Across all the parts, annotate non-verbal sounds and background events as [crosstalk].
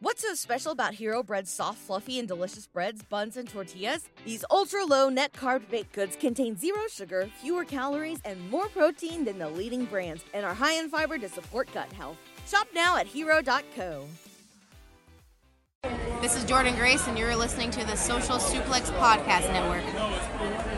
What's so special about Hero Bread's soft, fluffy, and delicious breads, buns, and tortillas? These ultra low net carb baked goods contain zero sugar, fewer calories, and more protein than the leading brands, and are high in fiber to support gut health. Shop now at hero.co. This is Jordan Grace, and you're listening to the Social Suplex Podcast Network.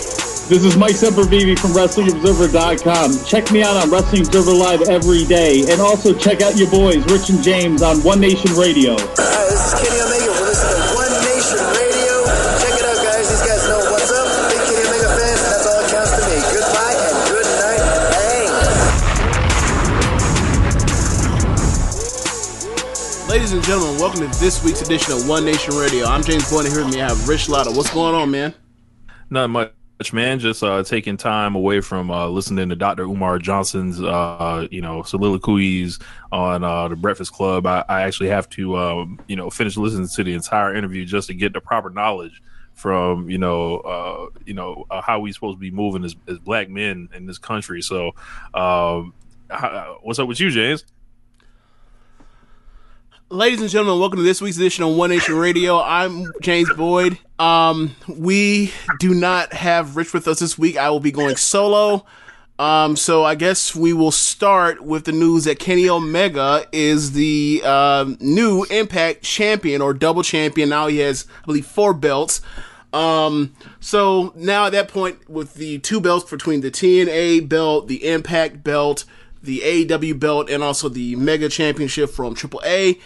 This is Mike Sempervive from WrestlingObserver.com. Check me out on Wrestling Observer Live every day. And also check out your boys, Rich and James, on One Nation Radio. Hi, this is Kenny Omega. We're listening to One Nation Radio. Check it out, guys. These guys know what's up. Big Kenny Omega fans, and that's all that counts to me. Goodbye and good night. Bang. Ladies and gentlemen, welcome to this week's edition of One Nation Radio. I'm James Boyd, and here with me I have Rich Latta. What's going on, man? Not much, man. Just uh, taking time away from uh, listening to Dr. Umar Johnson's, uh, you know, soliloquies on uh, the Breakfast Club. I, I actually have to, um, you know, finish listening to the entire interview just to get the proper knowledge from, you know, uh, you know, uh, how we supposed to be moving as, as black men in this country. So, um, how, what's up with you, James? Ladies and gentlemen, welcome to this week's edition of One Nation Radio. I'm James Boyd. Um, we do not have Rich with us this week. I will be going solo. Um, so I guess we will start with the news that Kenny Omega is the um, new Impact champion or double champion. Now he has, I believe, four belts. Um, so now at that point, with the two belts between the TNA belt, the Impact belt, the AEW belt, and also the Mega Championship from AAA,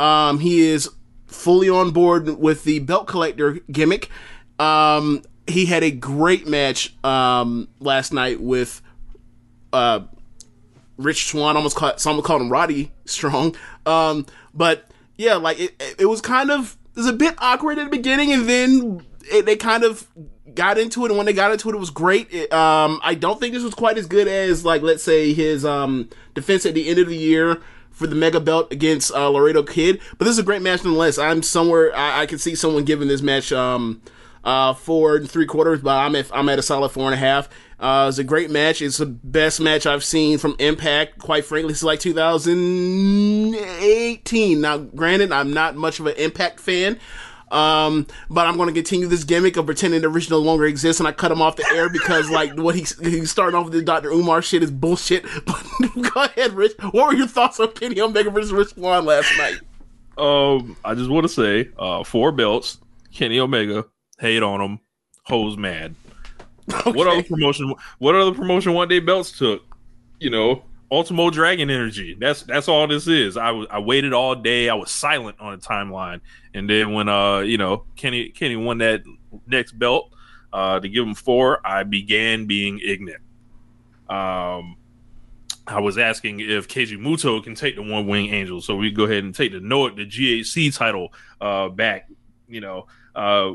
um, he is fully on board with the belt collector gimmick. Um, he had a great match um, last night with uh, Rich Swann. Almost called, someone called him Roddy Strong. Um, but yeah, like it, it was kind of it was a bit awkward at the beginning, and then it, they kind of got into it. And when they got into it, it was great. It, um, I don't think this was quite as good as like let's say his um, defense at the end of the year for the mega belt against uh, Laredo Kid. But this is a great match nonetheless. I'm somewhere I, I can see someone giving this match um, uh, four and three quarters, but I'm at I'm at a solid four and a half. Uh, it's a great match. It's the best match I've seen from Impact. Quite frankly, it's like 2018. Now, granted, I'm not much of an Impact fan. Um, but I'm going to continue this gimmick of pretending the Rich no longer exists, and I cut him off the air because [laughs] like what he's he's starting off with the Dr. Umar shit is bullshit. [laughs] But go ahead, Rich. What were your thoughts on Kenny Omega versus Rich Swann last night? Um, I just want to say, uh, four belts, Kenny Omega, hate on him, hoes mad. [laughs] What other promotion? What other promotion one day belts took? You know, Ultimo Dragon Energy. That's that's all this is. I was I waited all day. I was silent on the timeline, and then when uh you know Kenny Kenny won that next belt uh to give him four, I began being ignorant. Um, I was asking if Keiji Muto can take the One Wing Angel, so we go ahead and take the Noah the GHC title uh back. You know, uh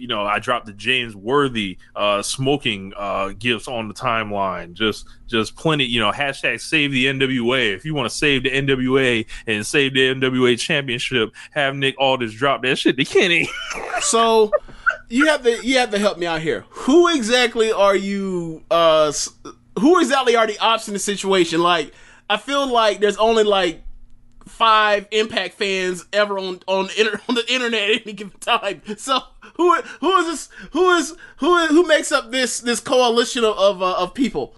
you know, I dropped the James Worthy uh, smoking uh, gifts on the timeline. Just, just plenty. You know, hashtag save the NWA. If you want to save the NWA and save the NWA championship, have Nick Aldis drop that shit to Kenny. [laughs] So you have to you have to help me out here. Who exactly are you? Uh, who exactly are the ops in the situation? Like, I feel like there's only like five Impact fans ever on on, [laughs] on the internet at any given time. So who who is this? Who is who is, who makes up this this coalition of of, uh, of people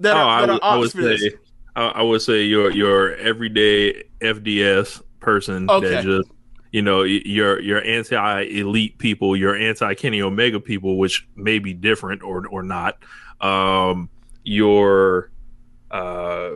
that oh, are, I that would, are I would ops for this? say, I, I would say your your everyday FDS person Okay. that just you know your your anti elite people, your anti Kenny Omega people, which may be different or or not. Um, your uh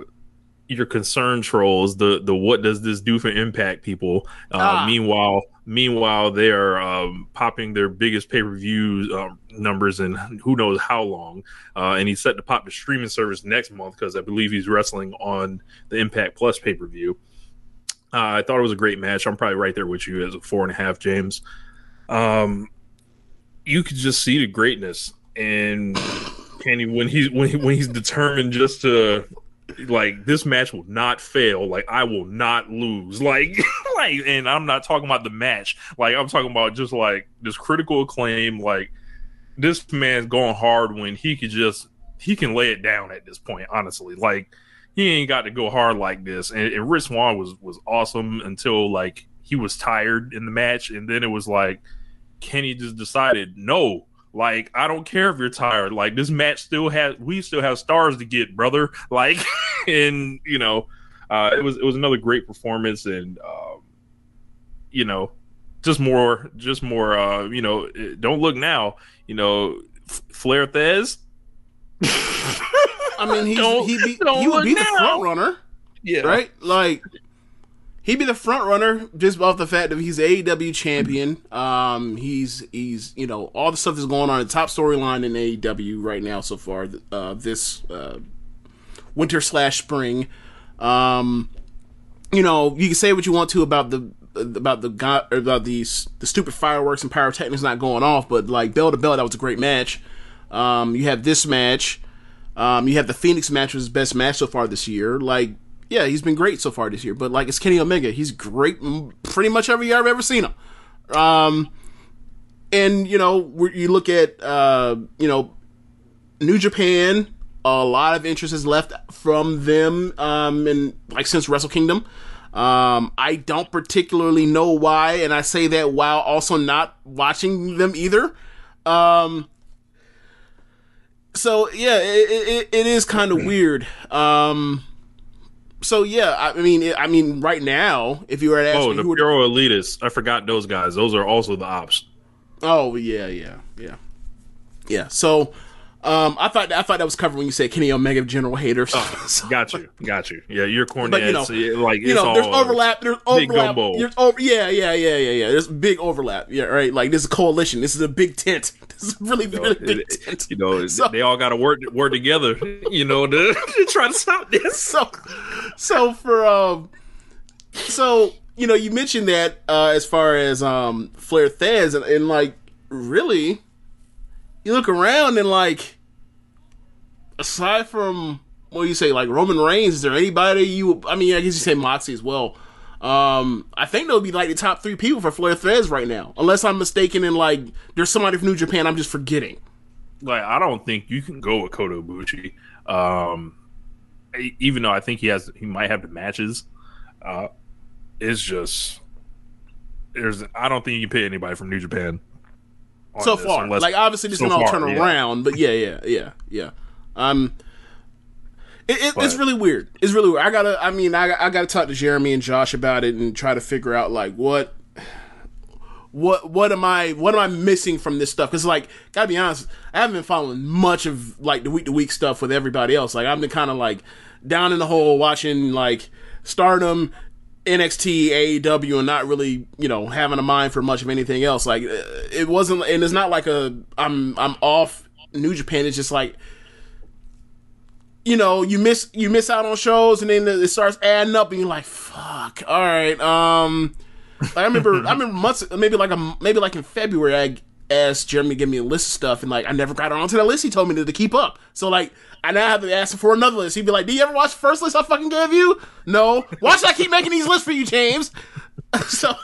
your concern trolls, the the what does this do for impact people? Uh, Ah. Meanwhile, meanwhile they are um, popping their biggest pay per view um, numbers in who knows how long, uh, and he's set to pop the streaming service next month because I believe he's wrestling on the Impact Plus pay per view. Uh, I thought it was a great match. I'm probably right there with you as a four and a half, James. Um, you could just see the greatness and Kenny when he's when he, when he's determined just to like this match will not fail. Like I will not lose. [laughs] Like like, and I'm not talking about the match. Like I'm talking about just like this critical acclaim. Like this man's going hard when he could just he can lay it down at this point. Honestly, like he ain't got to go hard like this. And, and Rich Swann was was awesome until like he was tired in the match, and then it was like Kenny just decided no. Like I don't care if you're tired. Like this match still has we still have stars to get, brother. [laughs] Like and you know, uh, it was it was another great performance and um, you know, just more just more uh, you know, don't look now, you know, F- Flair Thesz. [laughs] I mean, he's, [laughs] Don't- he be, he would be the now. front runner, Yeah. right? Like he'd be the front runner just off the fact that he's the AEW champion. Um, he's he's you know all the stuff that's going on. In the top storyline in AEW right now so far uh, this uh, winter slash spring. Um, you know, you can say what you want to about the about the god about these the stupid fireworks and pyrotechnics not going off, but like bell to bell, that was a great match. Um, you have this match. Um, you have the Fenix match was his best match so far this year. Like, yeah, he's been great so far this year. But like, it's Kenny Omega. He's great pretty much every year I've ever seen him. Um, and you know, you look at uh, you know, New Japan. A lot of interest is left from them, um, and like since Wrestle Kingdom. Um, I don't particularly know why, and I say that while also not watching them either. Um, so yeah, it, it, it is kind of weird. Um, so yeah, I mean, I mean, right now, if you were to ask Oh, me the who would, Puro Elitists. I forgot those guys. Those are also the ops. oh yeah, yeah, yeah, yeah. So, um, I thought I thought that was covered when you said Kenny Omega general hater. So- Got you. Got you. Yeah, you're cornets. But, you know, yeah, like you it's know, there's overlap. There's overlap. There's over, yeah, yeah, yeah, yeah, yeah. There's big overlap. Yeah, right. Like this is a coalition. This is a big tent. [laughs] This is really, You know, really big it- tent. you know, [laughs] So- they all got to work work together. You know, to, [laughs] to try to stop this. so so for um so you know you mentioned that uh as far as um Flair Thesz and, and like really you look around and like aside from what you say like Roman Reigns is there anybody you I mean I guess you say Moxie as well um I think they'll be like the top three people for Flair Thesz right now unless I'm mistaken and like there's somebody from New Japan I'm just forgetting Like, I don't think you can go with Kota Ibushi. Um, even though I think he has, he might have the matches. Uh, it's just there's. I don't think you can pay anybody from New Japan. So this far. like obviously this so can all far, turn yeah. around, but yeah, yeah, yeah, yeah. Um, it, it, it's really weird. It's really weird. I gotta. I mean, I, I gotta talk to Jeremy and Josh about it and try to figure out like what. What what am I what am I missing from this stuff? Because like, gotta be honest, I haven't been following much of like the week to week stuff with everybody else. Like I've been kind of like down in the hole watching like Stardom, NXT, AEW, and not really, you know, having a mind for much of anything else. Like, uh, it wasn't, and it's not like a I'm I'm off New Japan. It's just like, you know, you miss you miss out on shows, and then it starts adding up, and you're like, fuck. All right, um, like, I remember I [laughs] remember months, maybe like a maybe like in February, I asked Jeremy to give me a list of stuff, and like I never got onto that list. He told me to, to keep up. So like. I now have to ask him for another list. He'd be like, "Do you ever watch the first list I fucking gave you? No. Why should I keep making these lists for you, James?" [laughs] so,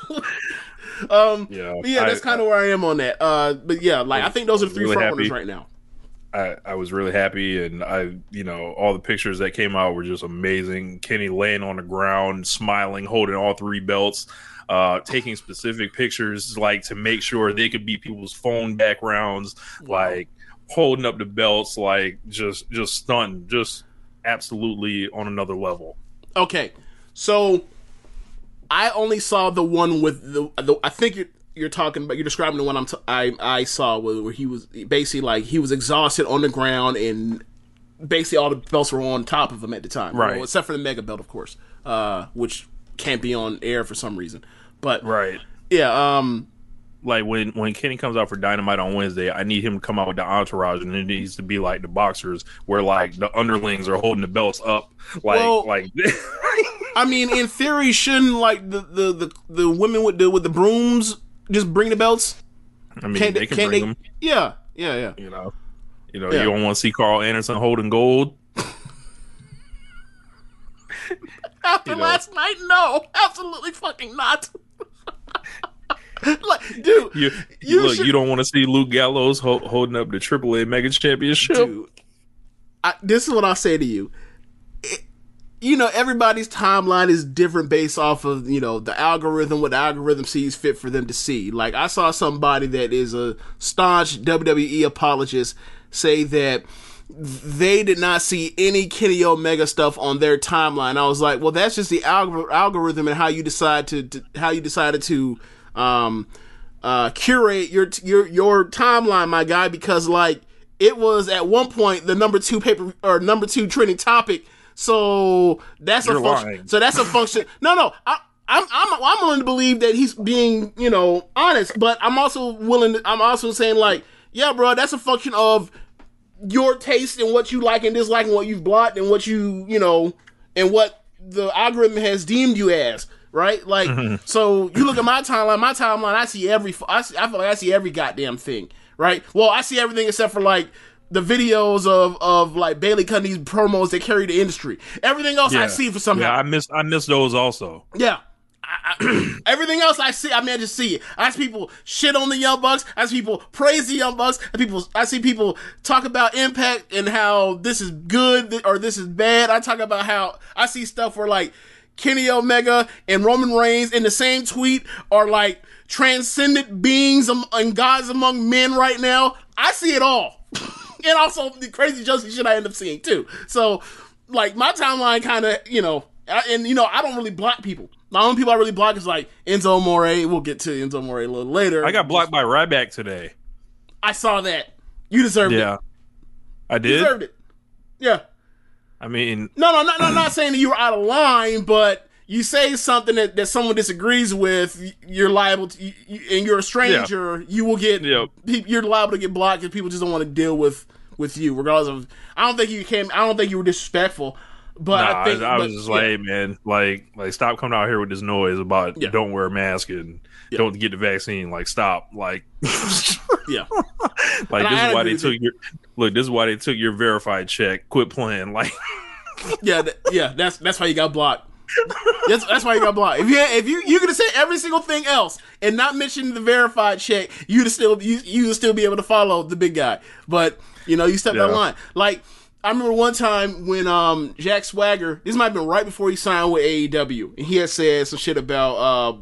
um, Yeah, yeah, that's kind of where I am on that. Uh, but yeah, like I think those are the three really front runners right now. I, I was really happy, and I, you know, all the pictures that came out were just amazing. Kenny laying on the ground, smiling, holding all three belts, uh, taking specific pictures, like to make sure they could be people's phone backgrounds, like holding up the belts, like just, just stunned, just absolutely on another level. Okay, so I only saw the one with the, the I think you're you're talking about you're describing the one I'm t- I I saw where, where he was basically like he was exhausted on the ground and basically all the belts were on top of him at the time, Right. Well, except for the mega belt, of course, uh, which can't be on air for some reason. But Right. yeah, um, Like when when Kenny comes out for Dynamite on Wednesday, I need him to come out with the entourage, and it needs to be like the boxers, where like the underlings are holding the belts up, like Well- like. [laughs] I mean, in theory, shouldn't like the the the, the women with the with the brooms just bring the belts? I mean, Can't they can bring they? them. Yeah, yeah, yeah. You know, you know, Yeah. you don't want to see Karl Anderson holding gold. [laughs] After You know. last night, no, absolutely fucking not. [laughs] like, dude, You, You look, should- you don't want to see Luke Gallows ho- holding up the AAA Mega Championship. dude, I, this is what I'll say to you. It- you know, everybody's timeline is different based off of you know the algorithm, what the algorithm sees fit for them to see. Like I saw somebody that is a staunch WWE apologist say that they did not see any Kenny Omega stuff on their timeline. I was like, well, that's just the algor- algorithm and how you decide to, to how you decided to um, uh, curate your your your timeline, my guy, because like it was at one point the number two paper or number two trending topic. So that's You're a function. lying. So that's a function. [laughs] No, no. I, I'm I'm I'm willing to believe that he's being you know honest, but I'm also willing. To, I'm also saying like, yeah, bro, that's a function of your taste and what you like and dislike and what you've blocked and what you you know and what the algorithm has deemed you as right? Like mm-hmm. so you look at my timeline my timeline i see every I, see, I feel like i see every goddamn thing right? Well i see everything except for like the videos of of like Bayley cutting these promos that carry the industry. Everything else i see for somehow. Yeah, I miss I miss those also. yeah. [clears throat] Everything else I see, I mean, I just see it. I see people shit on the Young Bucks. I see people praise the Young Bucks. I people, I see people talk about Impact and how this is good or this is bad. I talk about how I see stuff where like Kenny Omega and Roman Reigns in the same tweet are like transcendent beings and gods among men right now. I see it all, [laughs] and also the crazy Josie shit I end up seeing too. So, like my timeline, kind of, you know, and you know, I don't really block people. The only people I really block is like Enzo Amore. We'll get to Enzo Amore a little later. I got blocked by Ryback today. I saw that. You deserved it. Yeah, it. I You did. deserved it. Yeah. I mean, No, no, not, not, not saying that you were out of line, but you say something that, that someone disagrees with, you're liable to, you, you- and you're a stranger, you will get, Yeah. you're liable to get blocked because people just don't want to deal with, with you, regardless of, I don't think you came, I don't think you were disrespectful, but nah, I think, I, but, was just yeah. like, hey, man, like, like, stop coming out here with this noise about Yeah. don't wear a mask and Yeah. don't get the vaccine. Like, stop. Like, [laughs] [laughs] yeah. like And I this is why they took your look. This is why they took your verified check. Quit playing. [laughs] Like, Yeah, th- yeah, that's that's why you got blocked. That's, that's why you got blocked. If you if you you could have said every single thing else and not mentioned the verified check, you'd still you you'd still be able to follow the big guy. But you know, you stepped out of line. Like I remember one time when um Jack Swagger, this might have been right before he signed with AEW, and he had said some shit about uh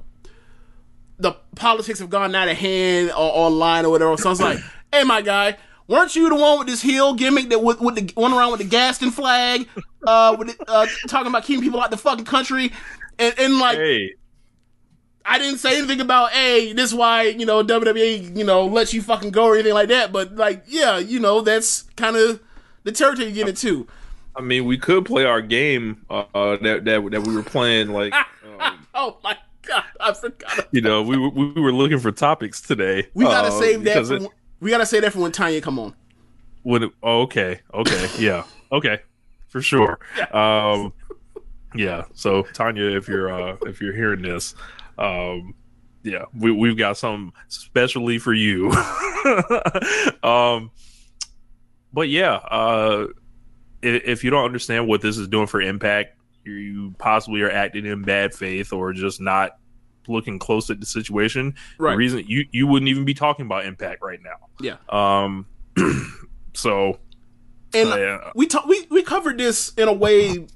the politics have gone out of hand or online or whatever. So I was like, [clears throat] hey, my guy, weren't you the one with this heel gimmick that with, with the one around with the Gadsden flag, uh, with it, uh, talking about keeping people out the fucking country, and, and like hey, I didn't say anything about, hey, this is why you know WWE, you know, lets you fucking go or anything like that. But like, yeah, you know, that's kind of the territory you get into. I mean, we could play our game uh, uh, that that that we were playing. Like, [laughs] um, [laughs] Oh my god, I forgot. you know, we were we were looking for topics today. We gotta uh, save that. For, it- we gotta save that for when Tanya come on. When it, oh, okay, okay, [laughs] yeah, okay, for sure. Um, yeah. So Tanya, if you're uh, if you're hearing this, um, yeah, we we've got something specially for you. um, but yeah, uh, if, if you don't understand what this is doing for Impact, you possibly are acting in bad faith or just not looking close at the situation. Right. The reason you you wouldn't even be talking about Impact right now. Yeah. Um. [clears throat] so. And yeah. we ta- we we covered this in a way.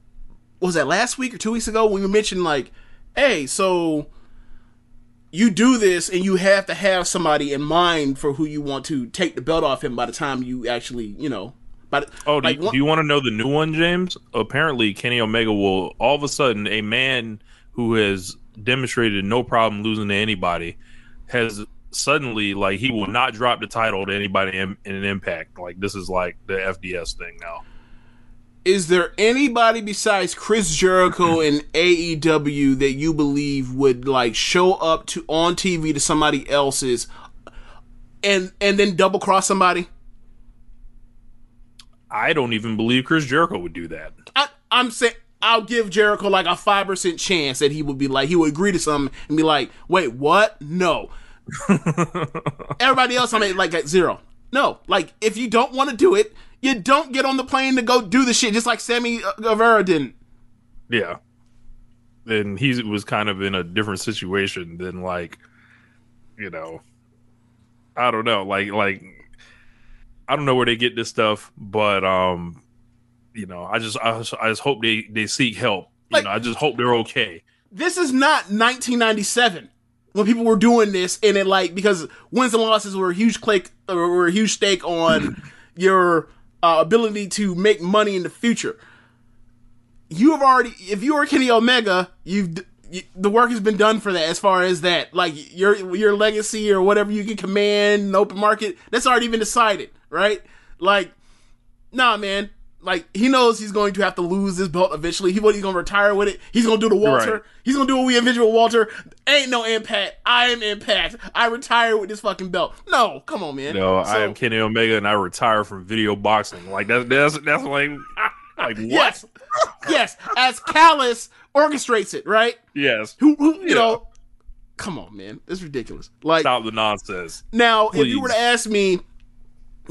Was that last week or two weeks ago when we mentioned like, hey, so you do this and you have to have somebody in mind for who you want to take the belt off him by the time you actually, you know, by the, Oh, do, you, do you want to know the new one, James? Apparently, Kenny Omega will all of a sudden a man who has demonstrated no problem losing to anybody, has suddenly like he will not drop the title to anybody in, in an impact. Like this is like the FDS thing now. Is there anybody besides Chris Jericho [clears throat] in AEW that you believe would like show up to on TV to somebody else's and and then double cross somebody? I don't even believe Chris Jericho would do that. I, I'm saying I'll give Jericho like a five percent chance that he would be like he would agree to something and be like, wait, what? No. [laughs] Everybody else I'm at like at zero. No, like if you don't want to do it, you don't get on the plane to go do the shit, just like Sammy Guevara didn't. Yeah. And he was kind of in a different situation than like, you know, I don't know, like like I don't know where they get this stuff, but um, you know, I just I just, I just hope they they seek help. You Like- know, I just hope they're okay. This is not 1997 when people were doing this, and it like because wins and losses were a huge click or were a huge stake on [clears throat] your uh, ability to make money in the future. You have already, if you are Kenny Omega, you've you, the work has been done for that. As far as that, like your your legacy or whatever you can command open market, that's already been decided, right? Like, nah, man. Like he knows he's going to have to lose this belt eventually. He what he's gonna retire with it. He's gonna do the Walter. Right. He's gonna do what we envision with Walter. Ain't no impact. I am impact. I retire with this fucking belt. No, come on, man. No, know, I So- am Kenny Omega and I retire from video boxing. Like that that's that's like [laughs] like what? Yes, yes. As Callis orchestrates it, right? Yes. Who, who you Yeah. know? Come on, man. It's ridiculous. Like Stop the nonsense. now, if you were to ask me,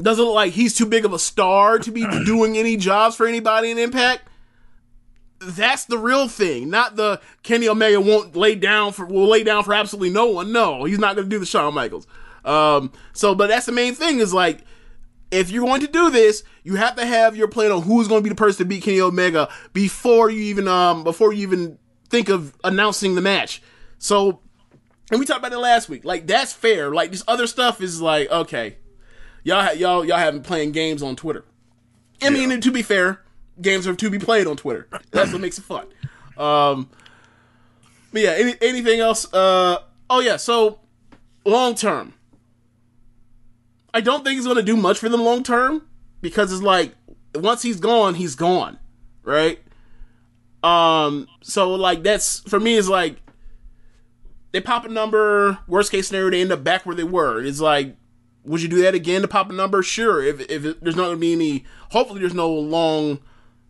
does it look like he's too big of a star to be [clears throat] doing any jobs for anybody in Impact? That's the real thing, not the Kenny Omega won't lay down for will lay down for absolutely no one. No, he's not going to do the Shawn Michaels. Um, so, but that's the main thing is like, if you're going to do this, you have to have your plan on who's going to be the person to beat Kenny Omega before you even um before you even think of announcing the match. So, and we talked about it last week. Like that's fair. Like this other stuff is like okay, y'all y'all y'all haven't playing games on Twitter. I mean, to be fair, games are to be played on Twitter. That's what makes it fun. Um, but yeah, any, anything else? Uh, oh yeah, so long term, I don't think he's going to do much for them long term because it's like once he's gone, he's gone, right? Um, so like that's for me is like they pop a number. Worst case scenario, they end up back where they were. It's like, would you do that again to pop a number? Sure. If if it, there's not gonna be any, hopefully there's no long.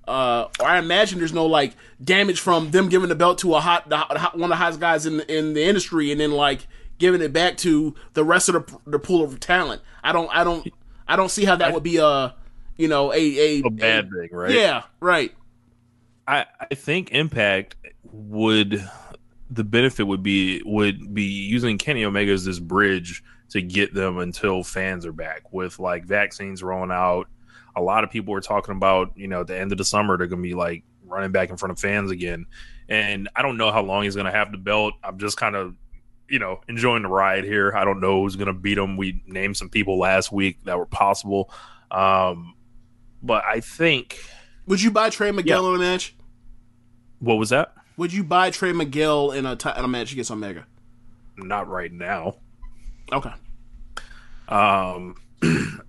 Uh, or I imagine there's no like damage from them giving the belt to a hot, the one of the hottest guys in the, in the industry, and then like giving it back to the rest of the, the pool of talent. I don't, I don't, I don't see how that would be a, you know, a a, A bad thing, right? Yeah, right. I, I think Impact would the benefit would be would be using Kenny Omega as this bridge to get them until fans are back with like vaccines rolling out. A lot of people are talking about, you know, at the end of the summer they're gonna be like running back in front of fans again. And I don't know how long he's gonna have the belt. I'm just kind of you know, enjoying the ride here. I don't know who's gonna beat him. We named some people last week that were possible. Um but I think Would you buy Trey Miguel in a match? what was that? Would you buy Trey Miguel in a, t- in a match against Omega? Not right now. Okay. Um [clears throat]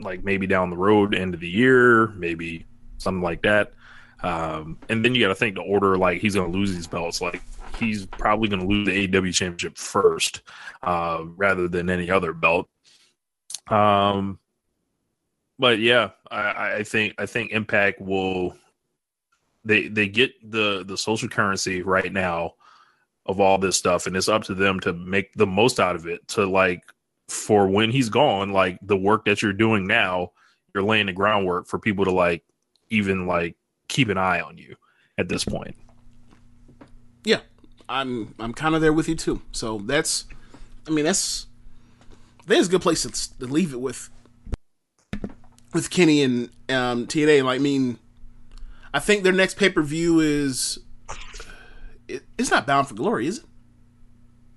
like maybe down the road end of the year maybe something like that. Um and then you got to think the order like he's gonna lose these belts. Like he's probably gonna lose the AEW championship first uh, rather than any other belt. Um but yeah I, I think i think impact will they they get the the social currency right now of all this stuff and it's up to them to make the most out of it to like for when he's gone like the work that you're doing now you're laying the groundwork for people to like even like keep an eye on you at this point Yeah, I'm I'm kind of there with you too. So that's, I mean, that's there's a good place to, leave it with with Kenny and um, TNA. Like, I mean, I think their next pay per view is it, it's not Bound for Glory, is it?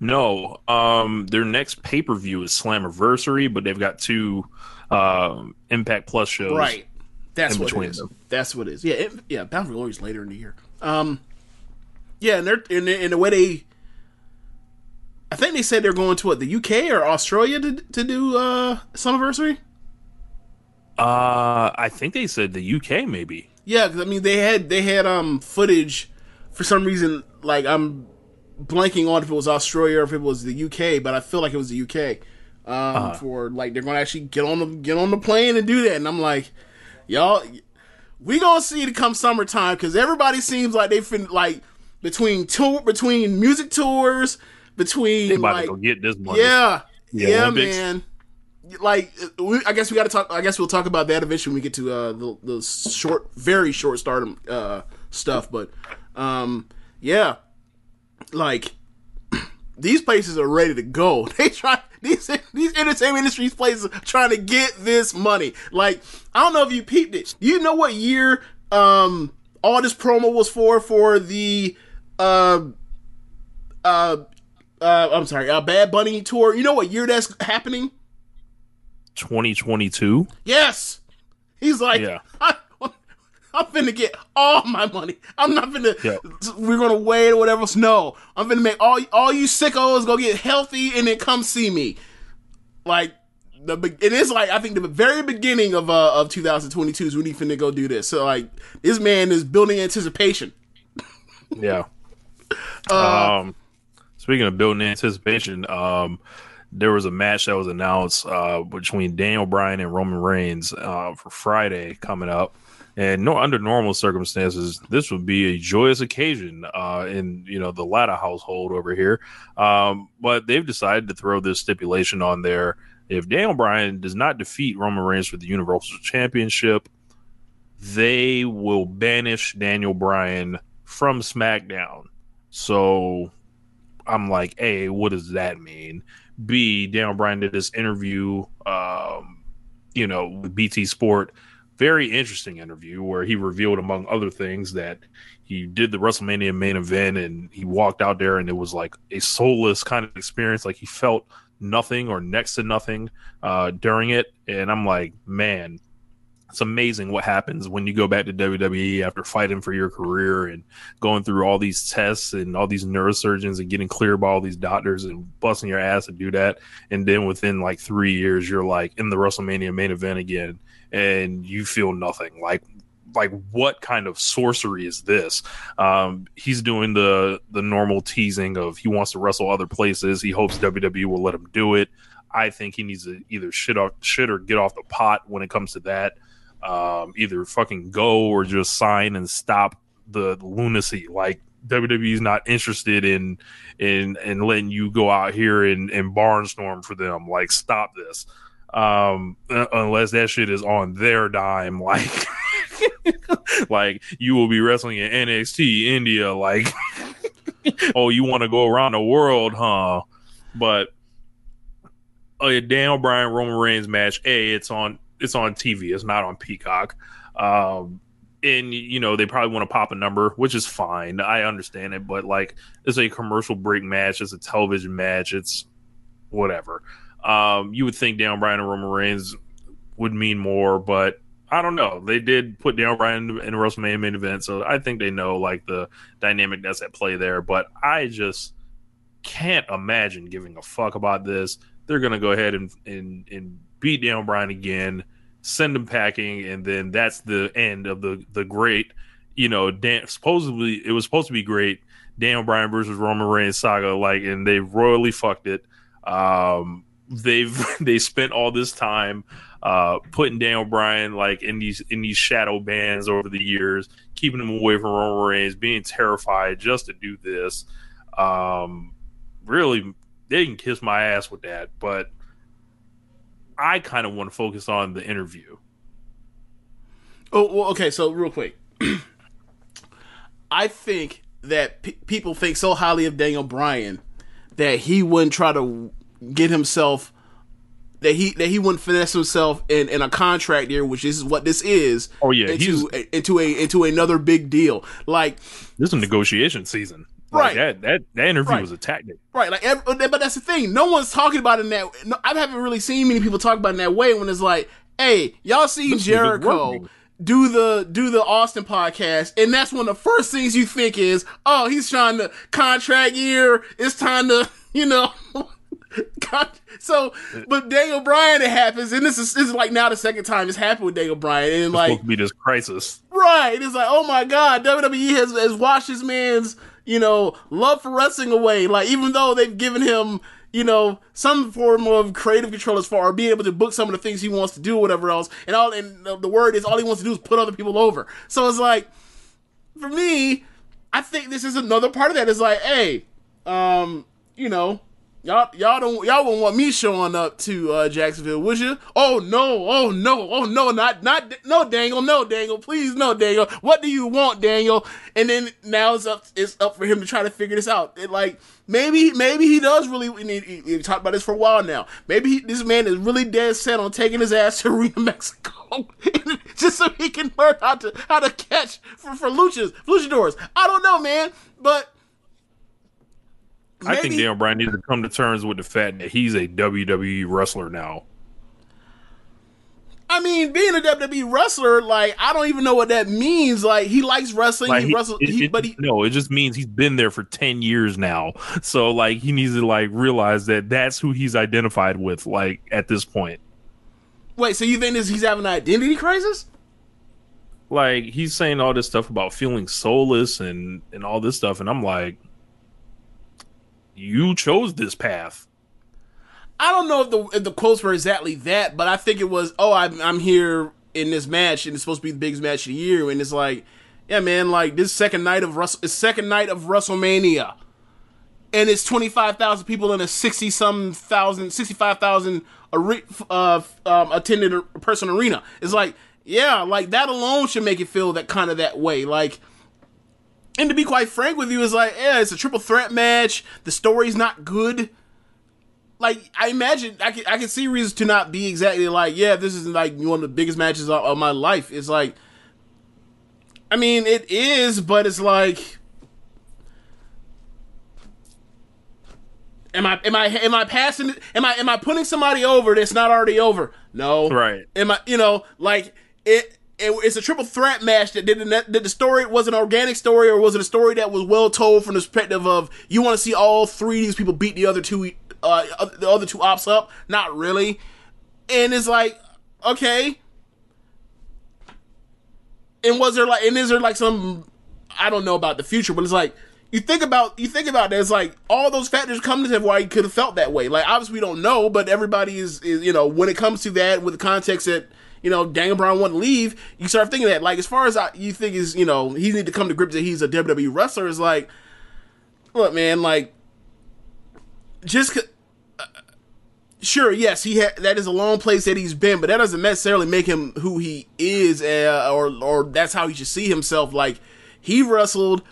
No um their next pay-per-view is slammiversary but they've got two um impact plus shows Right. That's in what it is. them. That's what it is. Yeah, it, yeah. Bound for Glory is later in the year. Um, Yeah, and they're in the, in the way they. I think they said they're going to what the UK or Australia to to do uh Summerversary. Uh, I think they said the UK maybe. Yeah, 'cause, I mean they had they had um footage for some reason like I'm blanking on if it was Australia or if it was the UK, but I feel like it was the UK. Um, for like they're gonna actually get on the get on the plane and do that, and I'm like, y'all, we gonna see it come summertime because everybody seems like they fin like between tour between music tours between They about like to go get this money. yeah Yeah, yeah man like we, I guess we got to talk. I guess we'll talk about that eventually when we get to uh, the the short, very short stardom uh, stuff. But um, yeah, like [clears throat] these places are ready to go. [laughs] They try these these entertainment industries places trying to get this money. Like I don't know if you peeped it. You know what year um all this promo was for for the uh uh uh I'm sorry, uh, Bad Bunny tour. You know what year that's happening? 2022. Yes. He's like, Yeah. I, I'm finna get all my money. I'm not finna. Yeah. We're gonna wait or whatever. No, I'm finna make all all you sickos go get healthy and then come see me. Like the it is like I think the very beginning of uh of 2022 is when he finna go do this. So like this man is building anticipation. [laughs] Yeah. Uh, um, speaking of building anticipation, um, there was a match that was announced uh, between Daniel Bryan and Roman Reigns uh, for Friday coming up. And no, under normal circumstances, this would be a joyous occasion uh, in you know the Latta household over here. Um, but they've decided to throw this stipulation on there: if Daniel Bryan does not defeat Roman Reigns for the Universal Championship, they will banish Daniel Bryan from SmackDown. So I'm like, A, what does that mean? B, Daniel Bryan did this interview, um, you know, with BT Sport. Very interesting interview where he revealed, among other things, that he did the WrestleMania main event and he walked out there and it was like a soulless kind of experience. Like he felt nothing or next to nothing uh, during it. And I'm like, man, it's amazing what happens when you go back to WWE after fighting for your career and going through all these tests and all these neurosurgeons and getting cleared by all these doctors and busting your ass to do that. And then within like three years, you're like in the WrestleMania main event again and you feel nothing. Like, like what kind of sorcery is this? Um, he's doing the the normal teasing of he wants to wrestle other places. He hopes WWE will let him do it. I think he needs to either shit off shit or get off the pot when it comes to that um, either fucking go or just sign and stop the lunacy. Like WWE's not interested in in in letting you go out here and, and barnstorm for them. Like stop this. Um, uh, unless that shit is on their dime, [laughs] like like you will be wrestling in NXT India, like [laughs] oh, you want to go around the world, huh? But a Daniel Bryan Roman Reigns match, a it's on it's on TV. It's not on Peacock. Um, and you know they probably want to pop a number, which is fine. I understand it, but like it's a commercial break match. It's a television match. It's whatever. Um, you would think Daniel Bryan and Roman Reigns would mean more, but I don't know. They did put Daniel Bryan in WrestleMania main event, so I think they know like the dynamic that's at play there. But I just can't imagine giving a fuck about this. They're gonna go ahead and and, and beat Daniel Bryan again, send him packing, and then that's the end of the the great. You know, Dan, supposedly it was supposed to be great. Daniel Bryan versus Roman Reigns saga, like, and they royally fucked it. Um, they've [laughs] they spent all this time uh, putting Daniel Bryan like in these in these shadow bands over the years, keeping him away from Roman Reigns, being terrified just to do this. Um, really, they can kiss my ass with that, but I kind of want to focus on the interview. Oh, well, okay. So real quick, [clears throat] I think that pe people think so highly of Daniel Bryan that he wouldn't try to get himself that he that he wouldn't finesse himself in, in a contract year, which is what this is. Oh, yeah, into into a into another big deal. Like This is a negotiation season, Like, Right. that that that interview Right. was a tactic. Right, like, but that's the thing. No one's talking about it in that. No, I haven't really seen many people talk about it in that way. When it's like, hey, y'all see This Jericho? do the do the Austin podcast, and that's one of the first things you think is, oh, he's trying to contract year. It's time to, [laughs] you know. [laughs] so, but Daniel Bryan, it happens, and this is this is like now the second time it's happened with Daniel Bryan, and It's like be this crisis. Right. It's like, oh my God, WWE has, has washed this man's, you know, love for wrestling away. Like, even though they've given him, you know, some form of creative control as far as being able to book some of the things he wants to do or whatever else. And all and the, the word is all he wants to do is put other people over. So it's like, for me, I think this is another part of that. Is like, hey, um, you know, y'all y'all don't y'all won't want me showing up to uh, Jacksonville, would you? Oh no, oh no, oh no, not not no Daniel, no Daniel, please no Daniel. What do you want, Daniel? And then now it's up it's up for him to try to figure this out. It like maybe maybe he does really. We need he, we talked about this for a while now. Maybe he, this man is really dead set on taking his ass to [laughs] Rio, Mexico, [laughs] just so he can learn how to how to catch for for luchas, luchadors. I don't know, man, but. I think maybe- Daniel Bryan needs to come to terms with the fact that he's a WWE wrestler now. I mean, being a WWE wrestler, like I don't even know what that means. Like he likes wrestling, Like he, he- wrestles, it- he, it- but he no, it just means he's been there for ten years now. So like he needs to like realize that that's who he's identified with. Like at this point, wait. So you think this he's having an identity crisis? like he's saying all this stuff about feeling soulless and and all this stuff, and I'm like, you chose this path. I don't know if the if the quotes were exactly that, but I think it was. Oh, I'm I'm here in this match, and it's supposed to be the biggest match of the year, and it's like, yeah, man, like this second night of it's second night of WrestleMania, and it's twenty five thousand people in a sixty some thousand, sixty five thousand uh, um, attended person arena. It's like, yeah, like that alone should make it feel that kind of that way, like. And to be quite frank with you, it's like, yeah, it's a triple threat match. The story's not good like I imagine I can I can see reasons to not be exactly like yeah this is like one of the biggest matches of, of my life. It's like I mean it is, but it's like am I am I am I passing am I am I putting somebody over that's not already over? No, Right. Am I you know like it. It, it's a triple threat match that did the, did the story was an organic story or was it a story that was well told from the perspective of you want to see all three of these people beat the other two uh the other two ops up? Not really. And it's like okay. And was there like and is there like some I don't know about the future but it's like you think about you think about it it's like all those factors come to why you could have felt that way. Like obviously we don't know but everybody is, is you know when it comes to that with the context that you know Daniel Bryan wouldn't leave you start thinking that like as far as I, you think is you know he need to come to grips that he's a WWE wrestler is like look man like just uh, sure yes he ha- that is a long place that he's been but that doesn't necessarily make him who he is uh, or or that's how he should see himself. Like he wrestled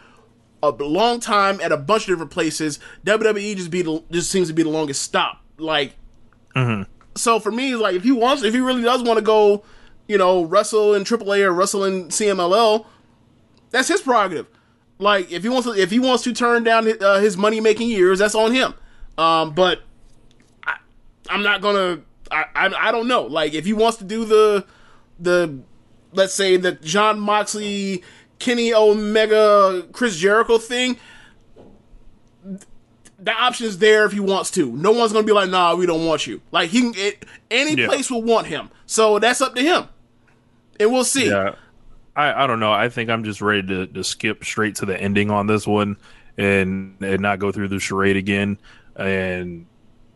a long time at a bunch of different places. WWE just be the, just seems to be the longest stop. Like so for me like if he wants if he really does want to go you know wrestle in AAA or wrestle in CMLL that's his prerogative. Like if he wants to if he wants to turn down uh, his money making years that's on him. Um but I, i'm not gonna I, I i don't know. Like if he wants to do the the let's say the Jon Moxley kenny omega chris jericho thing the option's there if he wants to no one's gonna be like nah we don't want you like he can it, any Yeah. place will want him so that's up to him and we'll see Yeah. I, I don't know. I think I'm just ready to, to skip straight to the ending on this one and and not go through the charade again. And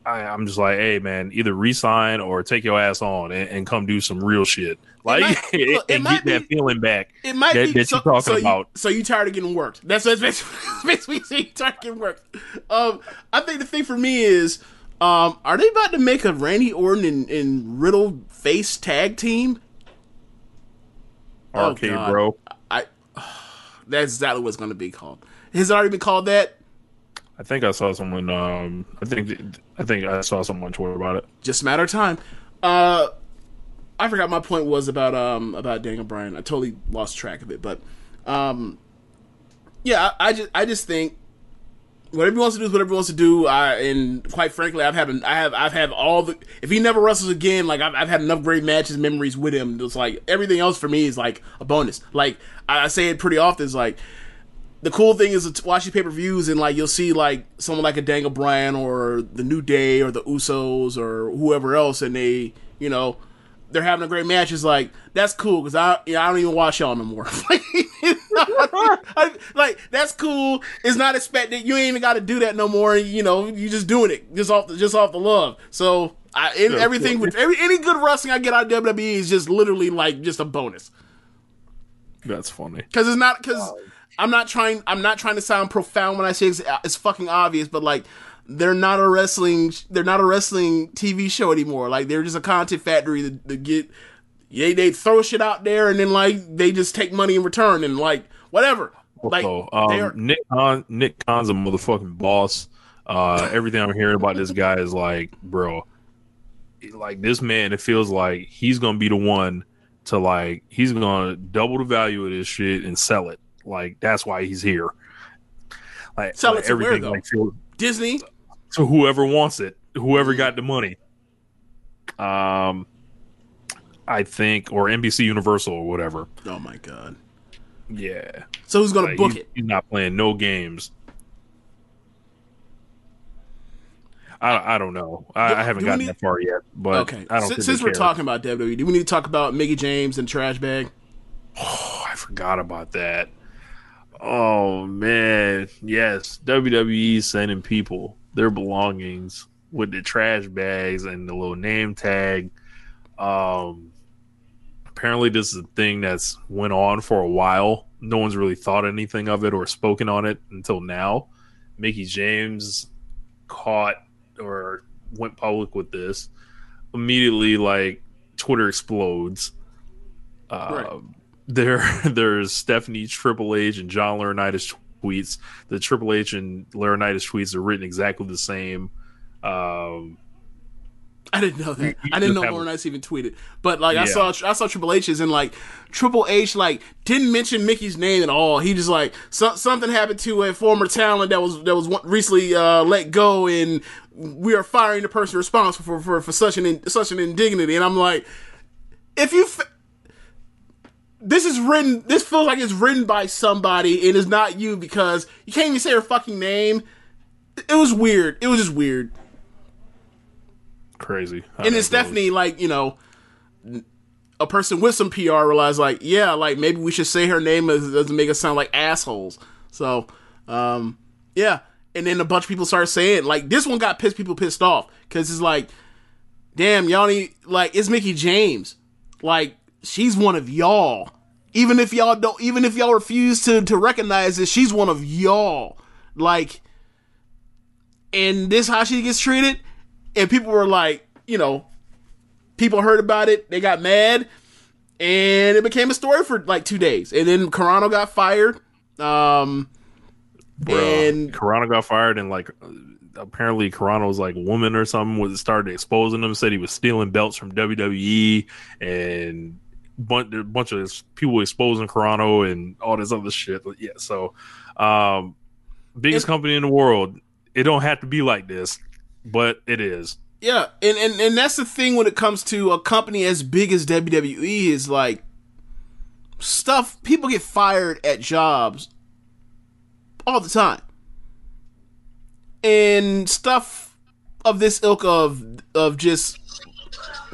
I, I'm just like, hey man, either resign or take your ass on and, and come do some real shit. Like might- [laughs] look, and get that feeling back. It might that, be that so, you're talking so about. You, so you tired of getting worked? That's that's basically, [laughs] so you tired of getting worked. Um, I think the thing for me is, um, are they about to make a Randy Orton and, and Riddle face tag team? Oh, Arcade, God. bro. I. [sighs] That's exactly what it's going to be called. Has it already been called that? I think I saw someone. Um, I think I think I saw someone on Twitter about it. Just a matter of time. Uh, I forgot my point was about um about Daniel Bryan. I totally lost track of it, but um, yeah, I, I just I just think whatever he wants to do is whatever he wants to do. I and quite frankly, I've had an, I have I've had all the. If he never wrestles again, like I've, I've had enough great matches, memories with him. It's like everything else for me is like a bonus. Like I, I say it pretty often. Is like the cool thing is to watch these pay per views and like you'll see like someone like a Daniel Bryan or the New Day or the Usos or whoever else, and they you know they're having a great match. It's like that's cool because I you know, I don't even watch y'all no more. [laughs] like, I- like, that's cool. It's not expected. You ain't even got to do that no more. You know, you just doing it just off the, just off the love. So I and everything with every any good wrestling I get out of WWE is just literally like just a bonus That's funny. because it's not because I'm not trying I'm not trying to sound profound when I say it's, it's fucking obvious, but like they're not a wrestling they're not a wrestling TV show anymore. Like they're just a content factory to, to get yeah they throw shit out there and then like they just take money in return and like whatever. Like So, they um, Nick Khan, Nick Khan's a motherfucking boss. Uh, everything I'm hearing about this guy is like, bro, like this man. It feels like he's gonna be the one to like he's gonna double the value of this shit and sell it. Like that's why he's here. Like, Sell like it to where, though? like feels- Disney. to whoever wants it, whoever got the money. Um, I think, or NBC Universal or whatever. Oh my god. Yeah, So who's gonna Like, book he's, it? He's not playing no games. I, I don't know. I, Do- I haven't do gotten need- that far yet, but Okay. I don't Since, think since we're care. talking about WWE, do we need to talk about Mickie James and Trash Bag? Oh, [sighs] I forgot about that. Oh man, yes, WWE sending people their belongings with the trash bags and the little name tag. Um, apparently, this is a thing that's went on for a while. No one's really thought anything of it or spoken on it until now. Mickie James caught or went public with this immediately. Like Twitter explodes. Uh, Right. There [laughs] there's Stephanie Triple H and John Laurinaitis tweets. The Triple H and Laurinaitis tweets are written exactly the same. Um, I didn't know that. I didn't know Ace even tweeted. But like I saw I saw Triple H's and like Triple H like didn't mention Mickie's name at all. He just like so, something happened to a former talent that was that was one- recently uh, let go and we are firing the person responsible for for, for such an in, such an indignity. And I'm like, if you. This is written. This feels like it's written by somebody, and it's not you because you can't even say her fucking name. It was weird. It was just weird. crazy. how and goes. Stephanie, like you know, a person with some PR realized, like, yeah, like maybe we should say her name as doesn't make us sound like assholes. So, um, yeah. And then a bunch of people started saying, like, this one got pissed people pissed off because it's like, damn, y'all need like it's Mickie James, like she's one of y'all. Even if y'all don't, even if y'all refuse to to recognize it, she's one of y'all. Like, and this how she gets treated and people were like, you know, people heard about it, they got mad, and it became a story for like two days. And then Carrano got fired. Um, Bruh, and Carrano got fired, and like apparently Carrano's like woman or something was started exposing him. Said he was stealing belts from WWE, and bunch a bunch of people exposing Carrano and all this other shit. But yeah, so um, biggest And- company in the world. It don't have to be like this, but it is. yeah, and, and and that's the thing when it comes to a company as big as WWE is like stuff. People get fired at jobs all the time, and stuff of this ilk of of just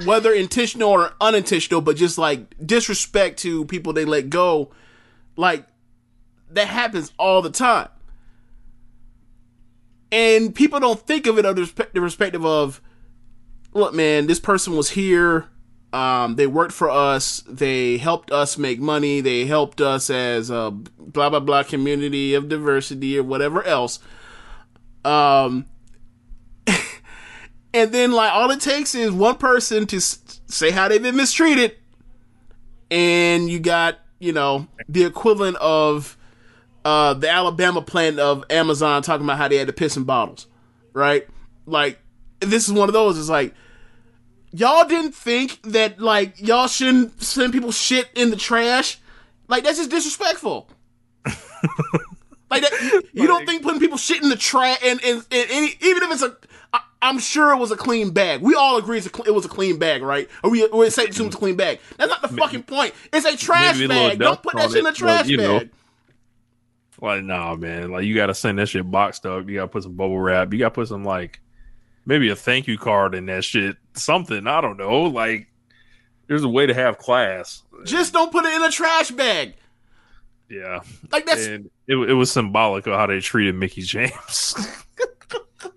whether intentional or unintentional, but just like disrespect to people they let go, like that happens all the time. And people don't think of it the the perspective of, look, man, this person was here. Um, they worked for us. They helped us make money. They helped us as a blah blah blah community of diversity or whatever else. Um, and then like all it takes is one person to say how they've been mistreated, and you got you know the equivalent of uh, the Alabama plant of Amazon talking about how they had to piss in bottles, right? Like this is one of those. It's like y'all didn't think that like y'all shouldn't send people shit in the trash. Like that's just disrespectful. [laughs] Like that, you, you don't think putting people shit in the trash and, and, and any, even if it's a, I, I'm sure it was a clean bag. We all agree it's a, cl- it was a clean bag, right? Or we we say it's a clean bag. That's not the fucking point. It's a trash Maybe bag. Don't put that shit in a trash you know. bag. Like, nah, man. Like, you gotta send that shit boxed up. You gotta put some bubble wrap. You gotta put some like maybe a thank you card in that shit. Something. I don't know. Like, there's a way to have class. Just don't put it in a trash bag. Yeah. Like that's and it, it was symbolic of how they treated Mickie James. [laughs]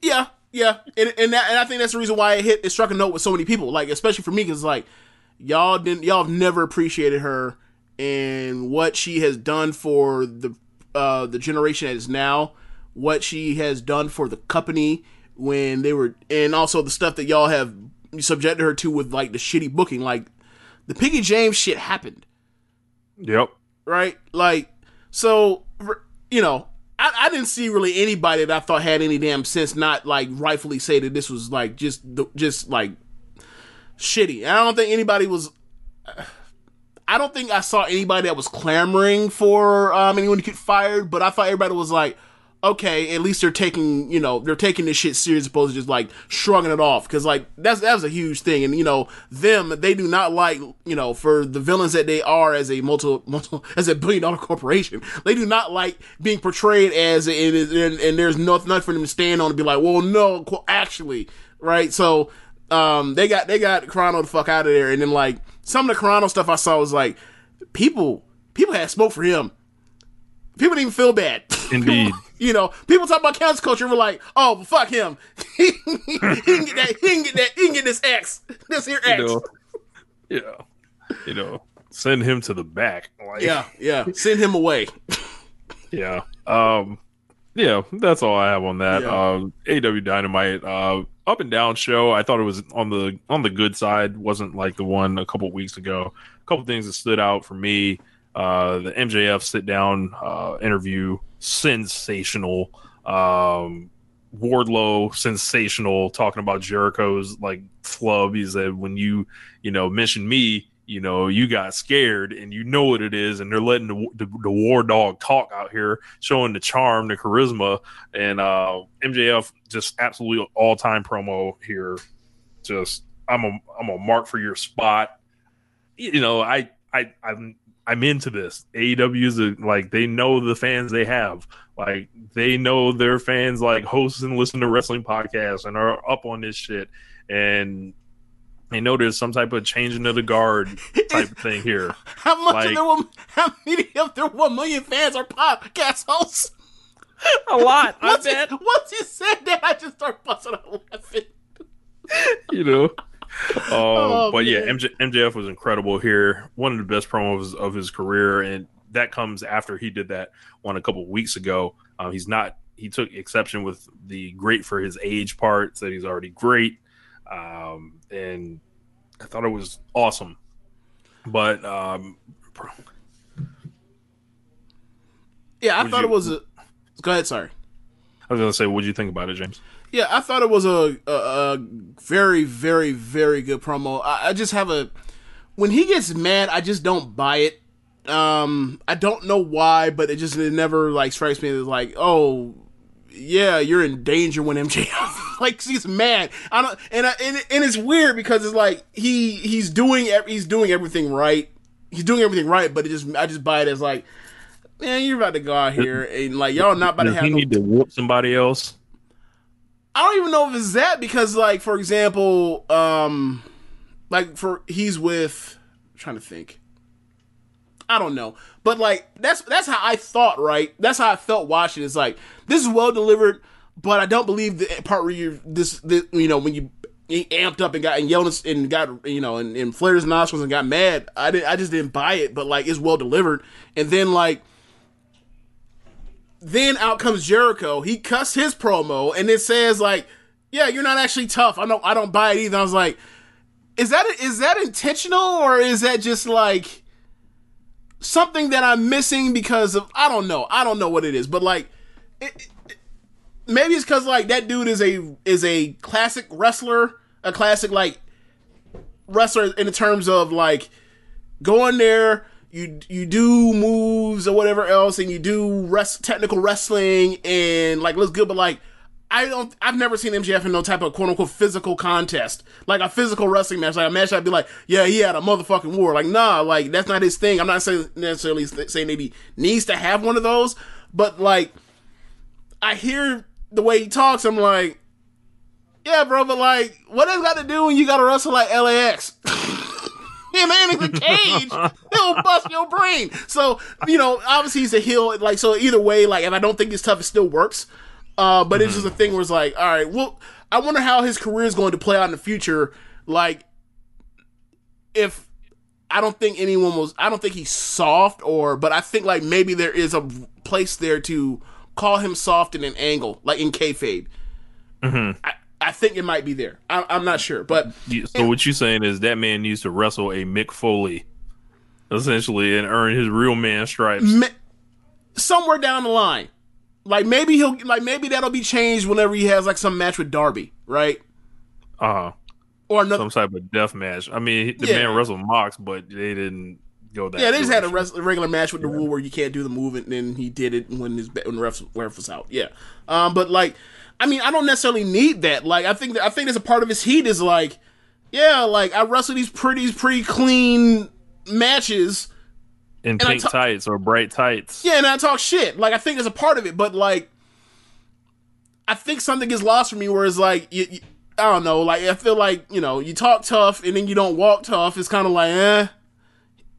Yeah, yeah, and and, that, and I think that's the reason why it hit it struck a note with so many people, like especially for me, because like y'all didn't y'all have never appreciated her and what she has done for the uh the generation that is now, what she has done for the company when they were, and also the stuff that y'all have subjected her to with like the shitty booking, like the Piggy James shit happened yep. right? Like, so you know, I, I didn't see really anybody that I thought had any damn sense not like rightfully say that this was like just just like shitty. I don't think anybody was. I don't think I saw anybody that was clamoring for um, anyone to get fired, but I thought everybody was like, okay, at least they're taking, you know, they're taking this shit serious, opposed to just like shrugging it off. Because like that's that was a huge thing, and you know, them they do not like, you know, for the villains that they are as a multi, multi [laughs] as a billion dollar corporation, they do not like being portrayed as, and, and, and there's nothing, nothing for them to stand on and be like, well, no, actually, right? So um, they got they got Carrano the fuck out of there, and then like some of the Carrano stuff I saw was like people people had smoke for him. People didn't even feel bad. [laughs] Indeed. You know, people talk about cancel culture. We're like, oh, fuck him. [laughs] he, can get that. He can get that. He can get this X. This here X. You know, yeah. You know, send him to the back. Like, Yeah, yeah. Send him away. Yeah. Um yeah, that's all I have on that. Yeah. Um AEW Dynamite uh up and down show. I thought it was on the on the good side, wasn't like the one a couple weeks ago. A couple things that stood out for me. Uh the MJF sit down uh interview sensational. Um Wardlow sensational talking about Jericho's like flub. He said when you you know mention me, you know you got scared and you know what it is, and they're letting the, the, the war dog talk out here, showing the charm, the charisma, and uh, MJF just absolutely all time promo here. Just I'm a I'm a mark for your spot. You know I I I'm I'm into this. AEW is a, like they know the fans they have. Like they know their fans like host and listen to wrestling podcasts and are up on this shit. And they know there's some type of changing of the guard [laughs] type thing here. How much Like- of their one, how many of their one million fans are podcast hosts? A lot, [laughs] I Once you, once you said that, I just started busting out laughing. [laughs] you know. [laughs] Um, Oh, but yeah. MJ, MJF was incredible here. One of the best promos of his career, and that comes after he did that one a couple weeks ago. Um, he's not. He took exception with the great for his age part. Said he's already great, um, and I thought it was awesome. But um, Yeah, I thought you- it was a. Go ahead, sorry. I was gonna say, what do you think about it, James? Yeah, I thought it was a a, a very, very, very good promo. I, I just have a when he gets mad, I just don't buy it. Um, I don't know why, but it just it never like strikes me as like, oh, yeah, you're in danger when MJF [laughs] like he's mad. I don't, and I, and, and it's weird because it's like he he's doing he's doing everything right. He's doing everything right, but it just I just buy it as like, man, you're about to go out here and like y'all not about to have he no need to whoop somebody else? I don't even know if it's that because, like, for example, um, like for he's with I'm trying to think. I don't know, but like that's that's how I thought. Right, that's how I felt watching. It's like this is well delivered, but I don't believe the part where you this, this you know when you amped up and got and yelled and got you know and, and flared his nostrils and got mad. I didn't. I just didn't buy it. But like it's well delivered, and then like then out comes Jericho. He cussed his promo and it says like, "Yeah, you're not actually tough." I don't I don't buy it either. I was like, "Is that is that intentional or is that just like something that I'm missing because of I don't know. I don't know what it is, but like it, it- maybe it's cuz like that dude is a is a classic wrestler, a classic like wrestler in the terms of like going there, you you do moves or whatever else, and you do rest technical wrestling and like looks good, but like I don't. I've never seen MJF in no type of quote unquote physical contest, like a physical wrestling match, like a match. I'd be like, yeah, he had a motherfucking war. Like, nah, like that's not his thing. I'm not saying necessarily saying he needs to have one of those, but like, I hear the way he talks. I'm like, yeah, bro, but like, what has got to do when you got to wrestle like LAX? [laughs] man, in the cage, he'll bust your brain. So, you know, obviously he's a heel. Like, so either way, like, if I don't think it's tough, it still works. Uh, but it's just a thing where it's like, all right, well, I wonder how his career is going to play out in the future. Like, if I don't think anyone was, I don't think he's soft, or, but I think like maybe there is a place there to call him soft in an angle, like in kayfabe. Mhm. I, I think it might be there. I, I'm not sure, but So what you're saying is that man needs to wrestle a Mick Foley, essentially, and earn his real man stripes. ma- somewhere down the line, like maybe he'll, like maybe that'll be changed whenever he has like some match with Darby, right? Uh huh. Or another. Some type of death match. I mean, the Yeah. man wrestled Mox, but they didn't go that. Yeah, they just had a, direction. res- a regular match with the rule where you can't do the move, and then he did it when his when the ref, ref was out. Yeah, um, but like, I mean, I don't necessarily need that. Like, I think that I think there's a part of his heat is like, yeah, like I wrestle these pretty pretty clean matches. in pink ta- tights or bright tights. Yeah, and I talk shit. Like, I think there's a part of it, but like, I think something gets lost from me where it's like, you, you- I don't know. Like, I feel like you know, you talk tough and then you don't walk tough. It's kind of like, eh.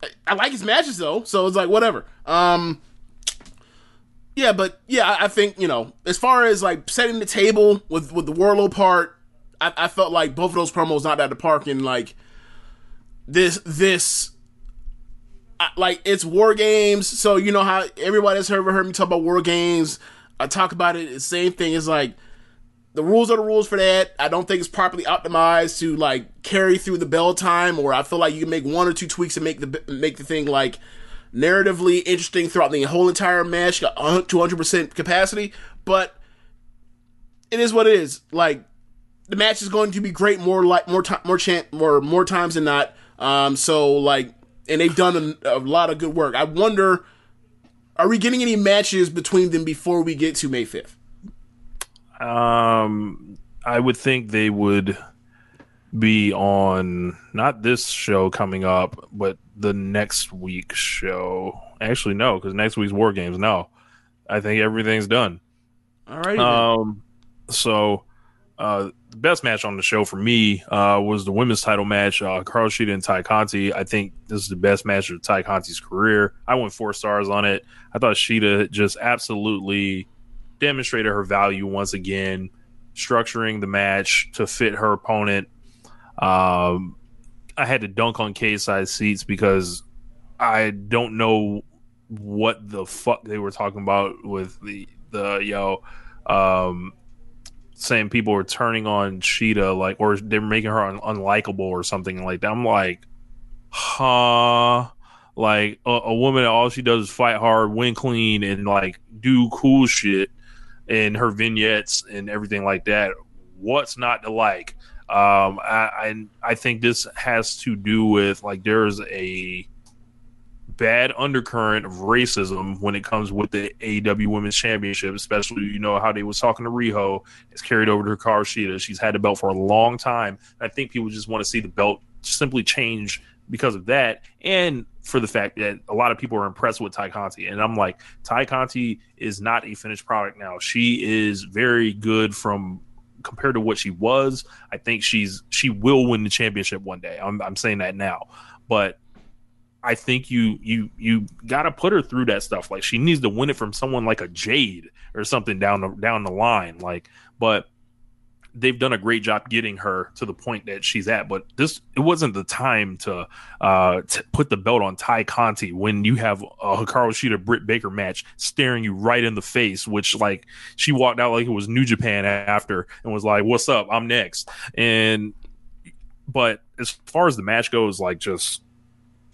I- I like his matches though, so it's like whatever. Um, yeah, but yeah, I, think you know, as far as like setting the table with with the Wardlow part, I, I felt like both of those promos not at the park, and like this this like it's war games, so you know how everybody's ever heard me talk about war games. I talk about it. The same thing is like the rules are the rules for that. I don't think it's properly optimized to like carry through the bell time, or I feel like you can make one or two tweaks and make the make the thing like narratively interesting throughout the whole entire match, got two hundred percent capacity. But it is what it is. Like the match is going to be great more like more time more chan more more times than not. Um, so like, and they've done a, a lot of good work. I wonder, are we getting any matches between them before we get to May fifth? Um, I would think they would be on not this show coming up, but the next week's show. Actually, no, because next week's War Games. No, I think everything's done. All right. Um, so uh, the best match on the show for me uh, was the women's title match, uh, Hikaru Shida and Tay Conti. I think this is the best match of Tay Conti's career. I went four stars on it. I thought Shida just absolutely demonstrated her value once again, structuring the match to fit her opponent. Um, I had to dunk on Cageside Seats because I don't know what the fuck they were talking about with the the yo um saying people were turning on Shida like or they're making her un- unlikable or something like that. I'm like, huh like a, a woman all she does is fight hard, win clean, and like do cool shit in her vignettes and everything like that. What's not to like? Um, I, I I think this has to do with like there's a bad undercurrent of racism when it comes with the AEW Women's Championship, especially you know how they was talking to Riho. It's carried over to Hikaru Shida. She's had the belt for a long time. I think people just want to see the belt simply change because of that, and for the fact that a lot of people are impressed with Tay Conti. And I'm like, Tay Conti is not a finished product now. She is very good from compared to what she was. I think she's she will win the championship one day. I'm I'm saying that now, but I think you you you got to put her through that stuff. Like she needs to win it from someone like a Jade or something down the down the line. Like, but they've done a great job getting her to the point that she's at. But this it wasn't the time to uh t- put the belt on Tay Conti when you have a Hikaru Shida Britt Baker match staring you right in the face. Which like she walked out like it was New Japan after and was like, "What's up? I'm next." And but as far as the match goes, like just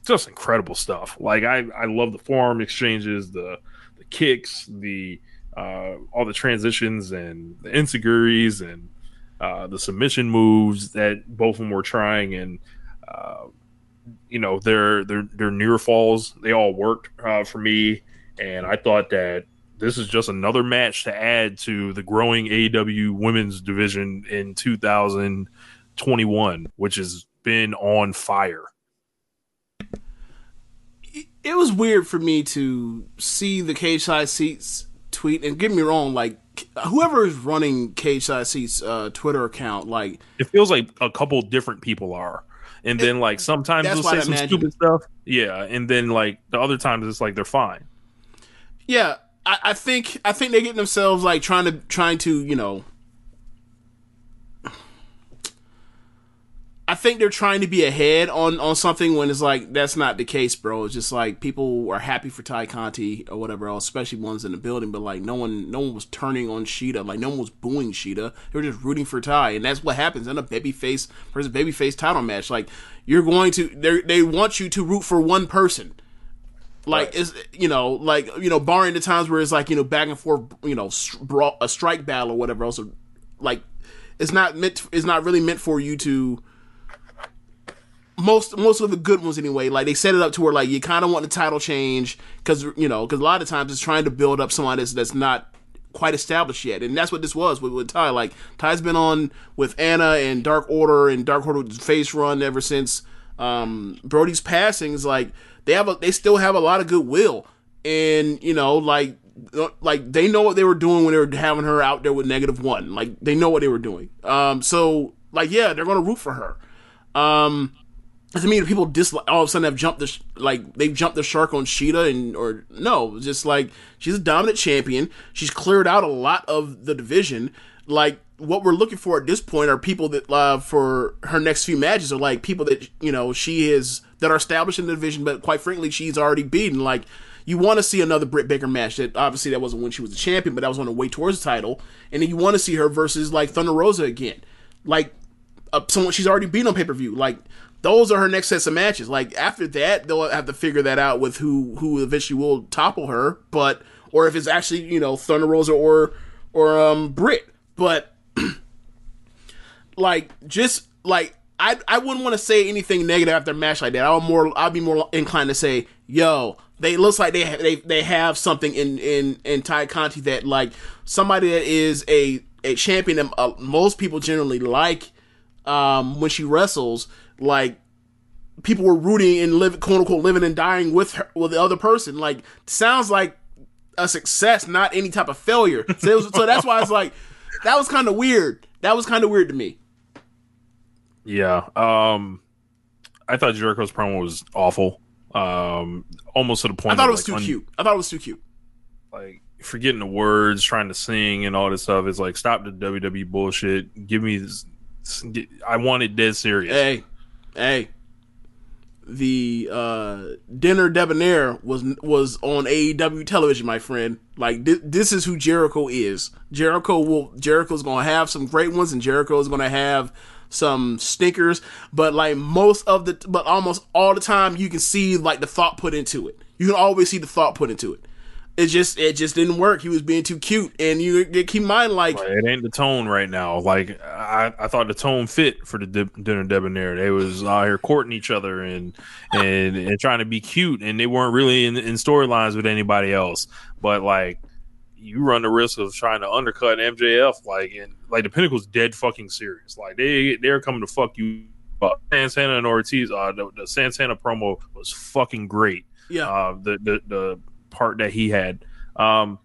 just incredible stuff. Like I, I love the forearm exchanges, the the kicks, the uh, all the transitions and the insecurities and uh, the submission moves that both of them were trying, and uh, you know their their their near falls they all worked uh, for me, and I thought that this is just another match to add to the growing AEW women's division in 2021, which has been on fire. It was weird for me to see the cageside seats tweet, and get me wrong, like whoever is running seats uh, Twitter account, like It feels like a couple different people are. And then like sometimes they'll say some stupid stuff. Yeah. And then like the other times it's like they're fine. Yeah, I, I think I think they're getting themselves like trying to trying to you know. I think they're trying to be ahead on on something when it's like that's not the case, bro. It's just like people are happy for Tay Conti or whatever else, especially ones in the building. But like no one, no one was turning on Shida. Like no one was booing Shida. They were just rooting for Tay, and that's what happens in a babyface versus babyface title match. Like you're going to, they they want you to root for one person like is you know like you know barring the times where it's like you know back and forth you know a strike battle or whatever else like it's not meant it's not really meant for you to most most of the good ones anyway. Like they set it up to where like you kind of want the title change because you know because a lot of times it's trying to build up someone that's that's not quite established yet. And that's what this was with, with tay. Like tay's been on with anna and dark order and dark order face run ever since um brody's passing is like they have a they still have a lot of goodwill. And you know like like they know what they were doing when they were having her out there with negative one. Like they know what they were doing. Um so like yeah they're gonna root for her. Um doesn't mean people dislike all of a sudden have jumped the sh- like they've jumped the shark on Shida and or no, just like she's a dominant champion. She's cleared out a lot of the division. Like what we're looking for at this point are people that uh, for her next few matches are like people that you know she is that are established in the division, but quite frankly she's already beaten. Like you want to see another Britt Baker match. That obviously that wasn't when she was a champion, but that was on the way towards the title. And then you want to see her versus like Thunder Rosa again. Like uh, someone she's already beat on pay per view. Like those are her next sets of matches. Like after that, they'll have to figure that out with who who eventually will topple her, but or if it's actually you know Thunder Rosa or or um Britt. But [clears throat] like just like I I wouldn't want to say anything negative after a match like that. I would more I'd be more inclined to say, yo, they looks like they they they have something in in in Tay Conti that like somebody that is a a champion that uh, most people generally like um when she wrestles like people were rooting and living quote unquote living and dying with her with the other person like sounds like a success not any type of failure so, was, so that's why it's like that was kind of weird that was kind of weird to me Yeah. Um I thought Jericho's promo was awful. Um almost to the point i thought it was too un- cute i thought it was too cute like forgetting the words, trying to sing and all this stuff. It's like stop the WWE bullshit. Give me this. I want it dead serious. hey hey the uh dinner debonair was was on AEW television my friend. Like thi- this is who Jericho is. Jericho will Jericho's going to have some great ones and Jericho's going to have some stinkers but like most of the but almost all the time you can see like the thought put into it. You can always see the thought put into it it just it just didn't work he was being too cute and you you keep in mind like it ain't the tone right now. Like I, I thought the tone fit for the dinner debonair. They was out here courting each other and and and trying to be cute, and they weren't really in, in storylines with anybody else. But like, you run the risk of trying to undercut MJF. Like and like the Pinnacle's dead fucking serious. Like they they're coming to fuck you. Up. Santana and Ortiz, uh, the, the Santana promo was fucking great. yeah uh, the the the part that he had. Um,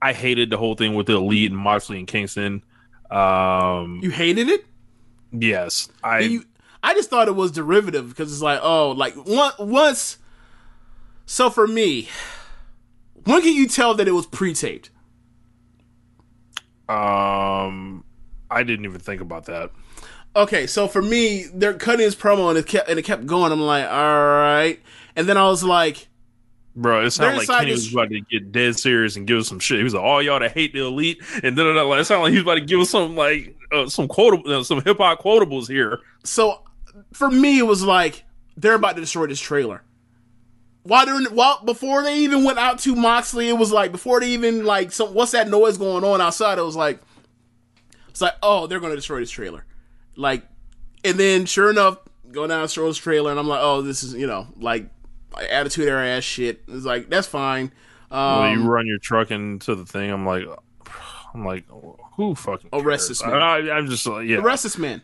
I- hated the whole thing with the elite and Moxley and Kingston. Um, you hated it yes, I you, I just thought it was derivative because it's like, oh, like one, once. So for me, when can you tell that it was pre-taped? um I didn't even think about that. Okay, so for me, they're cutting his promo and it kept and it kept going. I'm like, all right, and then I was like, Bro, it sounded like Kenny this- was about to get dead serious and give us some shit. He was like, "All y'all that hate the elite," and then like, it sounded like he was about to give us some like uh, some quotable, uh, some hip hop quotables here. so for me, it was like they're about to destroy this trailer. While they're while before they even went out to Moxley, it was like before they even like some what's that noise going on outside? It was like it's like oh they're gonna destroy this trailer, like and then sure enough, go down Stroll's trailer, and I'm like, oh, this is you know like, like attitude era ass shit. It's like that's fine. Um, Well, you run your truck into the thing. I'm like, [sighs] I'm like, who fucking Arrest cares? this man. I, I'm just like, yeah. arrest this man.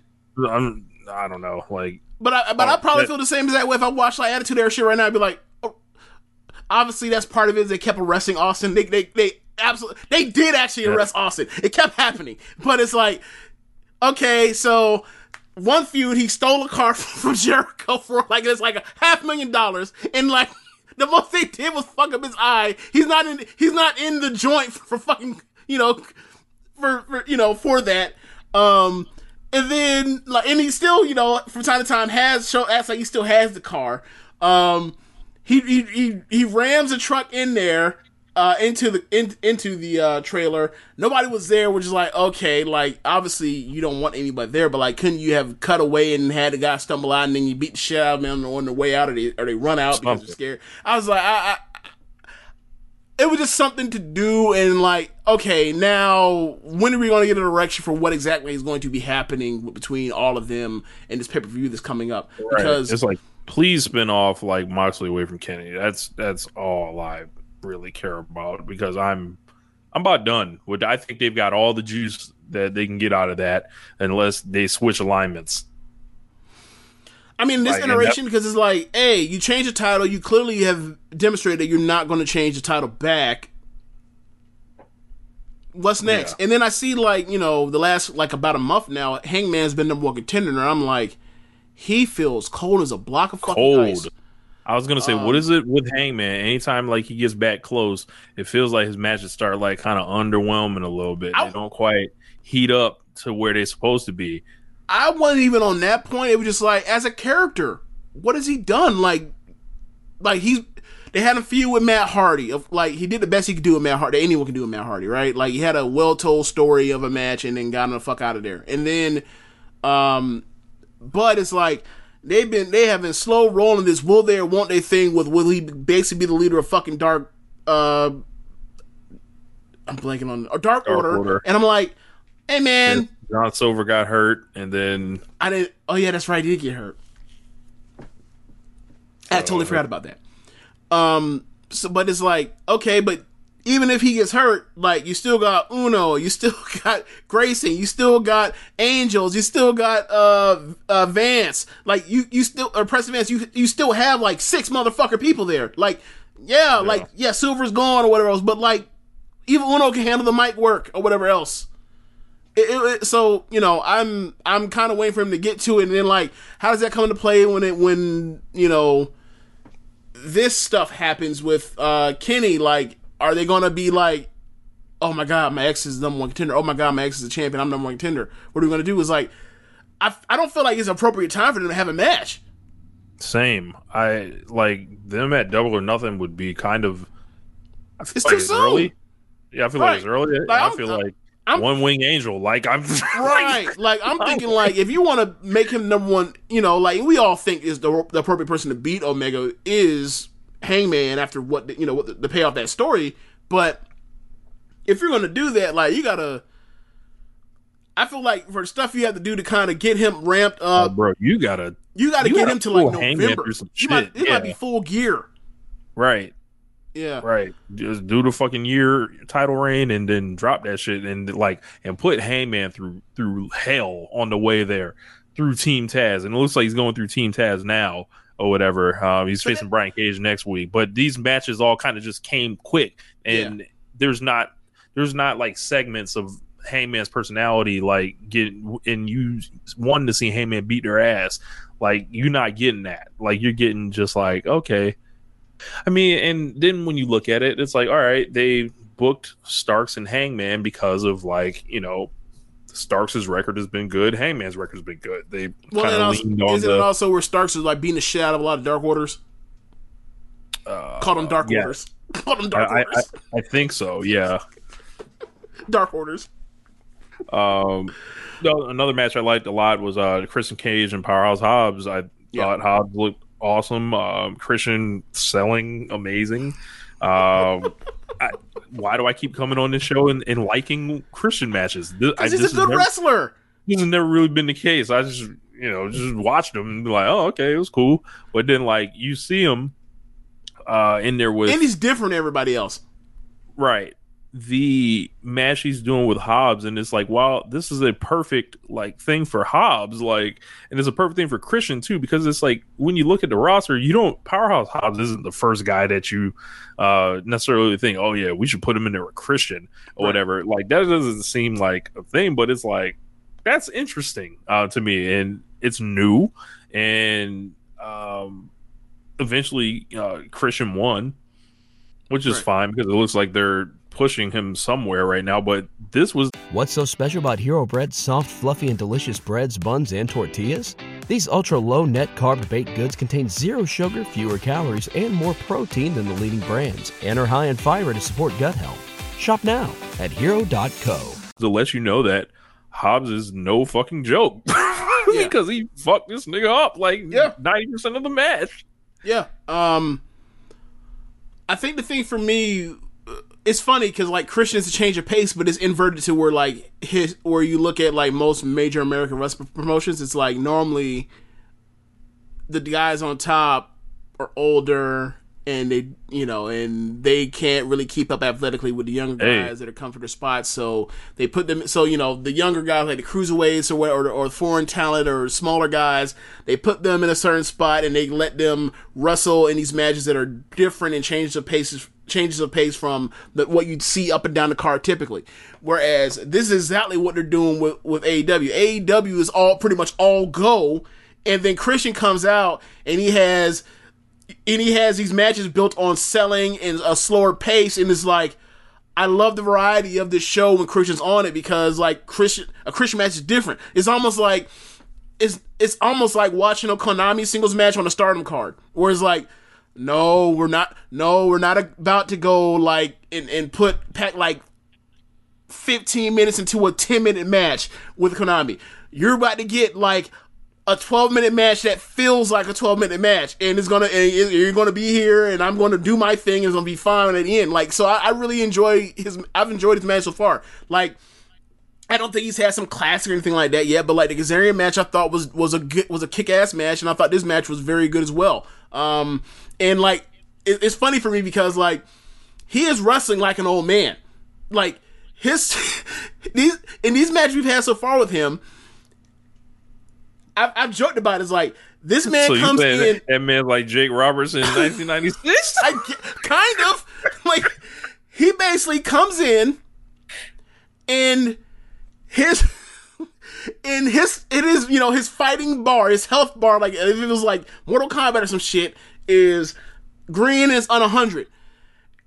I'm, I don't know. Like, But I, but Oh, I probably that- feel the same as that way if I watch like Attitude Era shit right now. I'd be like, oh, obviously that's part of it. they kept arresting Austin. They they they absolutely they did actually Yeah. arrest Austin. It kept happening. But it's like, okay, so one feud he stole a car [laughs] from Jericho for like it's like a half million dollars, and like [laughs] the most they did was fuck up his eye. He's not in he's not in the joint for, for fucking you know for, for you know for that. Um, and then like, and he still you know from time to time has show acts like he still has the car. Um, he he he, he rams a truck in there. Uh, into the in, into the uh, trailer, nobody was there. Which is like okay, like obviously you don't want anybody there, but like couldn't you have cut away and had the guy stumble out and then you beat the shit out of him on the way out, or they or they run out because they're scared? I was like, I, I it was just something to do and like okay now when are we going to get a direction for what exactly is going to be happening between all of them and this pay-per-view that's coming up because it's like, please spin off like Moxley away from Kenny. That's that's all I really care about because I'm I'm about done with. I think they've got all the juice that they can get out of that unless they switch alignments. i mean this Like, iteration because it's like hey you change the title you clearly have demonstrated that you're not going to change the title back what's next Yeah. and then i see like you know the last like about a month now hangman's been number one contender and i'm like he feels cold as a block of fucking Cold. ice I was gonna say, what is it with Hangman? Anytime like he gets back close, it feels like his matches start like kind of underwhelming a little bit. I- They don't quite heat up to where they're supposed to be. I wasn't even on that point. It was just like, as a character, what has he done? Like, like he's they had a feud with Matt Hardy. Of like he did the best he could do with Matt Hardy. Anyone can do with Matt Hardy, right? Like he had a well told story of a match and then got him the fuck out of there. And then, um, but it's like they've been they have been slow rolling this will they or won't they thing with will he basically be the leader of fucking dark uh I'm blanking on a dark, Dark order. Order. and I'm like hey man John Silver got hurt, and then I didn't. Oh yeah, that's right. He did get hurt. I totally forgot about that. Um. So, but it's like okay, but even if he gets hurt, like you still got Uno, you still [laughs] got Grayson, you still got Angels, you still got uh, uh Vance. Like you, you still or Preston Vance. You you still have like six motherfucker people there. Like yeah, like yeah, Silver's gone or whatever else, but like even Uno can handle the mic work or whatever else. It, it, it- so you know, I'm I'm kind of waiting for him to get to it, and then like, how does that come into play when it when you know this stuff happens with uh Kenny? Like, are they gonna be like, oh my god, my ex is number one contender. Oh my god, my ex is a champion. I'm number one contender. What are we gonna do? Is like, I I don't feel like it's appropriate time for them to have a match. same. I like them at double or nothing would be kind of. I feel It's like too it's soon. early. Yeah, I feel Right. like it's early. Like, I feel I'm- like I'm- one wing angel. Like I'm [laughs] Right. Like [laughs] I'm thinking like if you want to make him number one, you know, like we all think is the, the appropriate person to beat Omega is Hangman after what the, you know what the, the payoff that story, but if you're to do that like you got to I feel like for stuff you have to do to kind of get him ramped Oh, up, bro, you gotta you got to you get gotta him to like Hangman November. You might, it might be full gear. right. Yeah. Right. Just do the fucking year title reign and then drop that shit and like and put Hangman through through hell on the way there through Team Taz. And it looks like he's going through Team Taz now or whatever. Um, he's So facing Brian Cage next week. But these matches all kind of just came quick and there's not there's not like segments of Hangman's personality like get and you wanting to see Hangman beat their ass. Like you're not getting that. Like you're getting just like, okay. I mean, and then when you look at it, it's like, all right, they booked Starks and Hangman because of like, you know, Starks' record has been good, Hangman's record has been good. They Well, kind of leaned on isn't the it also where Starks is like beating the shit out of a lot of Dark Orders? uh, Call them Dark yeah. Orders. [laughs] Call them I, Dark I, I, Orders. I think so, yeah. Dark Orders. Um, no, another match I liked a lot was uh Christian Cage and Powerhouse Hobbs. I Yeah. thought Hobbs looked awesome. Um, Christian selling amazing. Um, [laughs] I, why do I keep coming on this show and, and liking Christian matches? This, I, he's this a good never- wrestler. this has never really been the case. I just you know, just watched him and be like, oh, okay, it was cool. But then like you see him uh in there with and he's different than everybody else. right the match he's doing with Hobbs, and it's like, wow, this is a perfect like thing for Hobbs, like, and it's a perfect thing for Christian too, because it's like when you look at the roster, you don't Powerhouse Hobbs isn't the first guy that you uh necessarily think, oh yeah, we should put him in there with Christian or Right. whatever. Like that doesn't seem like a thing, but it's like that's interesting uh to me, and it's new, and um eventually uh Christian won which is Right. fine because it looks like they're pushing him somewhere right now. But this was What's so special about Hero Bread's soft, fluffy, and delicious breads, buns, and tortillas? These ultra low net carb baked goods contain zero sugar, fewer calories, and more protein than the leading brands, and are high in fiber to support gut health. Shop now at hero.co. to let you know that Hobbs is no fucking joke [laughs] because he fucked this nigga up like Yeah. ninety percent of the match. Yeah. Um, I think the thing for me, it's funny because like Christian's a change of pace, but it's inverted to where like his where you look at like most major American wrestling promotions, it's like normally the guys on top are older and they you know and they can't really keep up athletically with the younger Hey. guys that are coming for their spots so they put them so you know the younger guys like the cruiserweights or what or, or foreign talent or smaller guys they put them in a certain spot and they let them wrestle in these matches that are different and change the paces changes of pace from the, what you'd see up and down the card typically whereas this is exactly what they're doing with with AEW AEW is all pretty much all go and then Christian comes out and he has and he has these matches built on selling and a slower pace and it's like I love the variety of this show when Christian's on it because like Christian a Christian match is different. It's almost like it's it's almost like watching a Konami singles match on a Stardom card, where it's like, no, we're not, no, we're not about to go like and and put pack like 15 minutes into a 10 minute match with Konami. You're about to get like a 12 minute match that feels like a 12 minute match and it's gonna and you're gonna be here and i'm gonna do my thing and it's gonna be fine at the end like so I, I really enjoy his i've enjoyed his match so far like I don't think he's had some classic or anything like that yet, but like the Kazarian match, I thought was was a good, was a kick ass match, and I thought this match was very good as well. Um, and like it, it's funny for me because like he is wrestling like an old man, like his [laughs] these in these matches we've had so far with him. I've, I've joked about it, it's like this man so comes in. that, that man like Jake Roberts in [laughs] 1996? I kind of [laughs] like he basically comes in and his in his it is you know his fighting bar his health bar like if it was like Mortal Kombat or some shit is green is on a hundred.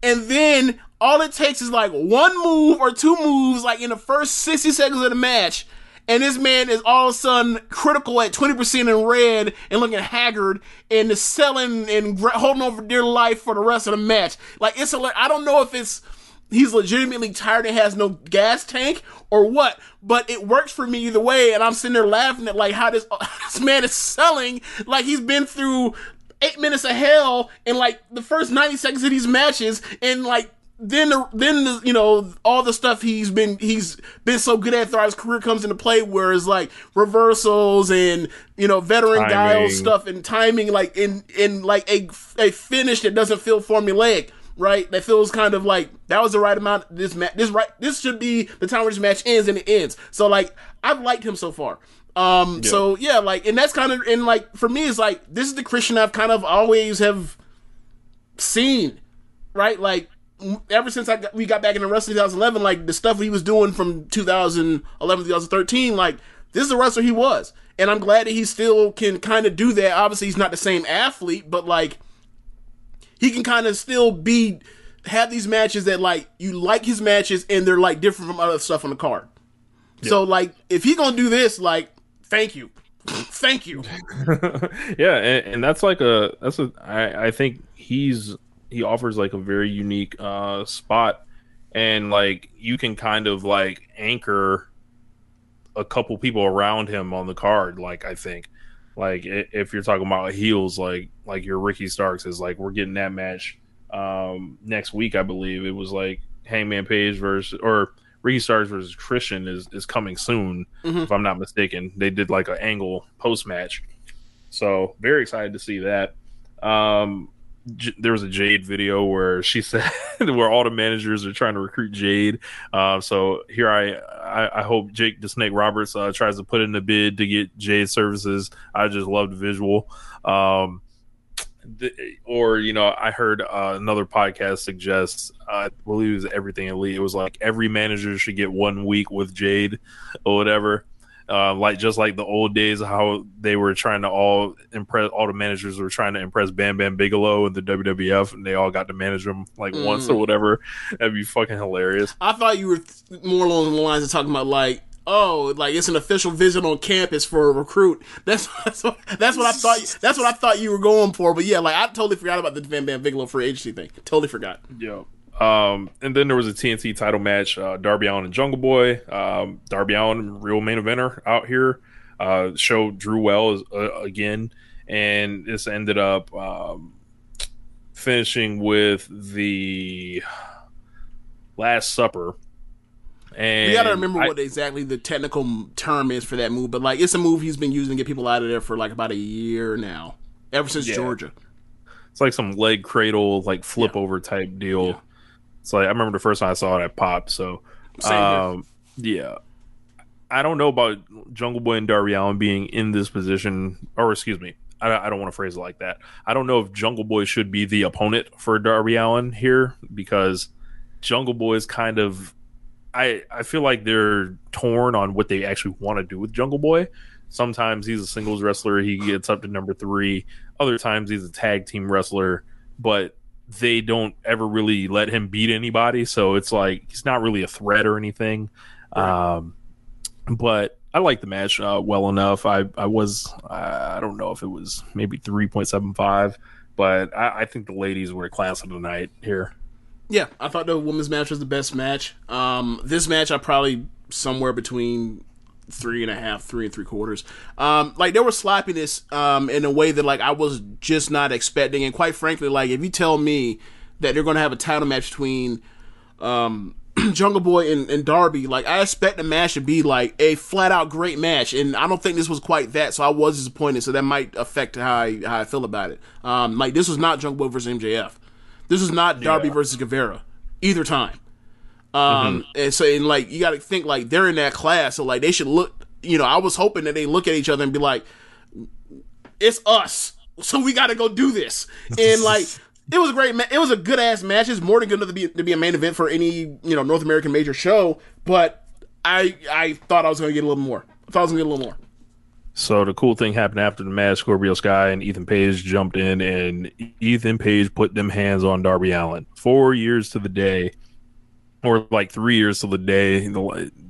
And then all it takes is like one move or two moves like in the first 60 seconds of the match and this man is all of a sudden critical at 20% in red and looking haggard and is selling and holding on for dear life for the rest of the match. Like it's a i don't know if it's he's legitimately tired and has no gas tank or what but it works for me either way and i'm sitting there laughing at like how this [laughs] this man is selling like he's been through eight minutes of hell in like the first 90 seconds of these matches and like then the then the you know all the stuff he's been he's been so good at throughout his career comes into play where it's like reversals and you know veteran guile stuff and timing like in in like a a finish that doesn't feel formulaic right? That feels kind of like that was the right amount this match this right this should be the time where this match ends and it ends. So like I've liked him so far um so yeah like and that's kind of and like for me it's like this is the Christian I've kind of always have seen right? Like ever since I got, we got back in the wrestling 2011, like the stuff he was doing from 2011 to 2013, like this is the wrestler he was, and I'm glad that he still can kind of do that. Obviously, he's not the same athlete, but like he can kind of still be have these matches that like you like his matches and they're like different from other stuff on the card. So like if he gonna do this, like thank you, thank you. [laughs] yeah, and, and that's like a that's a I, I think he's he offers like a very unique uh spot and like you can kind of like anchor a couple people around him on the card like I think. Like if you're talking about heels like like your Ricky Starks is like we're getting that match um next week I believe. It was like Hangman Page versus or Ricky Starks versus Christian is is coming soon, Mhm. if I'm not mistaken. They did like an angle post match, so very excited to see that. Um, J- there was a Jade video where she [laughs] said where all the managers are trying to recruit Jade. Uh, so here I, I I hope Jake the Snake Roberts uh, tries to put in a bid to get Jade services. I just love the visual. Um, th- or you know, I heard uh, another podcast suggests uh, I believe it was everything elite. It was like every manager should get one week with Jade or whatever. Uh, like just like the old days, how they were trying to all impress, all the managers were trying to impress Bam Bam Bigelow in the WWF, and they all got to manage him like once or Mhm. whatever. That'd be fucking hilarious. I thought you were th- more along the lines of talking about like, oh, like it's an official visit on campus for a recruit. That's that's what, that's what I thought. That's what I thought you were going for. But yeah, like I totally forgot about the Van Bam Bigelow free agency thing. Totally forgot. Yeah. Um, and then there was a TNT title match, uh, Darby Allin and Jungle Boy. Um, Darby Allin, real main eventer out here. Uh, show drew well uh, again, and this ended up um, finishing with the Last Supper. And We gotta remember I- what exactly the technical term is for that move. But like, it's a move he's been using to get people out of there for like about a year now, ever since Yeah. Georgia. It's like some leg cradle, like flip over type deal. It's like I remember the first time I saw it, I popped. So, um, yeah, I don't know about Jungle Boy and Darby Allin being in this position, or excuse me, I, I don't want to phrase it like that. I don't know if Jungle Boy should be the opponent for Darby Allin here because Jungle Boy is kind of. I, I feel like they're torn on what they actually want to do with Jungle Boy. Sometimes he's a singles wrestler, he gets up to number three. Other times he's a tag team wrestler, but they don't ever really let him beat anybody. So it's like he's not really a threat or anything. Um, but I like the match uh, well enough. I I was I don't know if it was maybe three point seven five, but I, I think the ladies were a class of the night here. Yeah, I thought the women's match was the best match. Um, this match, I probably somewhere between three and a half, three and three quarters. Um, like there was sloppiness um, in a way that like I was just not expecting, and quite frankly, like if you tell me that they're going to have a title match between um, [clears throat] Jungle Boy and, and Darby, like I expect the match to be like a flat out great match, and I don't think this was quite that. So I was disappointed. So that might affect how I how I feel about it. Um, like this was not Jungle Boy versus MJF. This is not Darby versus Guevara either time. Um, and so and like you got to think like they're in that class, so like they should look. You know, I was hoping that they look at each other and be like, "It's us, so we got to go do this." And [laughs] like, it was a great. Ma- it was a good ass match. It's more than good enough to be to be a main event for any you know North American major show. But I I thought I was going to get a little more. I thought I was going to get a little more. So the cool thing happened after the match. Scorpio Sky and Ethan Page jumped in, and Ethan Page put them hands on Darby Allin. Four years to the day, or like three years to the day,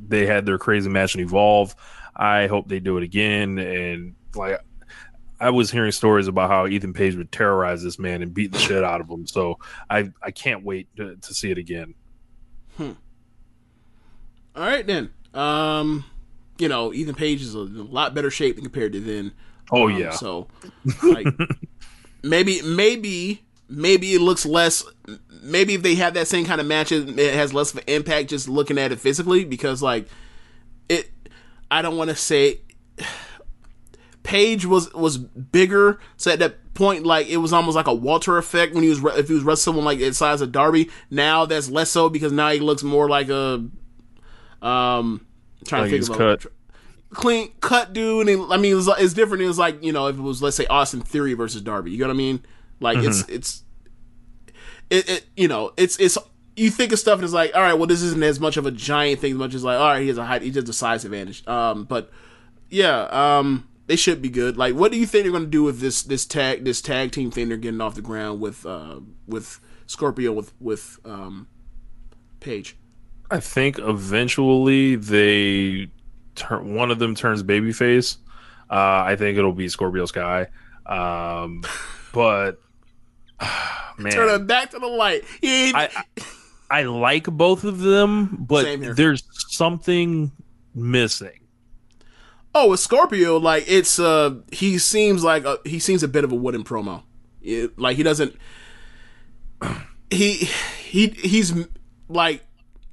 they had their crazy match and Evolve. I hope they do it again. And like, I was hearing stories about how Ethan Page would terrorize this man and beat the shit out of him. So I I can't wait to, to see it again. Hmm. All right then. Um, you know, Ethan Page is a, lot better shape than compared to then. Oh, Um, yeah. So, like, [laughs] maybe, maybe, maybe it looks less. Maybe if they have that same kind of match, it it has less of an impact just looking at it physically because, like, it. I don't want to say. [sighs] Page was was bigger, so at that point, like it was almost like a Walter effect when he was if he was wrestling someone like the size of Darby. Now that's less so because now he looks more like a um trying Like to he's think of a- cut. clean cut dude. And I mean, it's, it's different. It was like you know if it was let's say Austin Theory versus Darby. You know what I mean? Like it's it's it, it you know it's it's you think of stuff and it's like all right, well this isn't as much of a giant thing as much as like all right, he has a height, he has a size advantage. Um, but yeah, um, they should be good. Like, what do you think they're going to do with this this tag this tag team thing they're getting off the ground with uh with Scorpio with with um Page? I think eventually they turn one of them turns babyface. Uh, I think it'll be Scorpio Sky. Um, [laughs] but man, Turn him back to the light. He I, I I like both of them, but there's something missing. Oh, with Scorpio, like it's uh he seems like a, he seems a bit of a wooden promo. It- like he doesn't [clears throat] he he he's like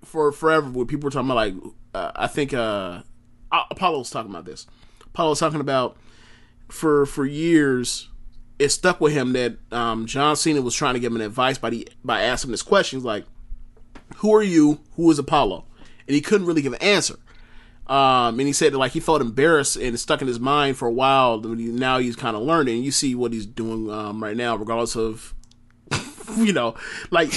for forever when people were talking about like uh, I think uh Apollo was talking about this. Apollo was talking about for for years it stuck with him that um, John Cena was trying to give him advice by the by asking this questions like, "Who are you? Who is Apollo?" And he couldn't really give an answer. Um, and he said that, like he felt embarrassed and it stuck in his mind for a while. Now he's kind of learning. You see what he's doing um, right now, regardless of [laughs] you know, like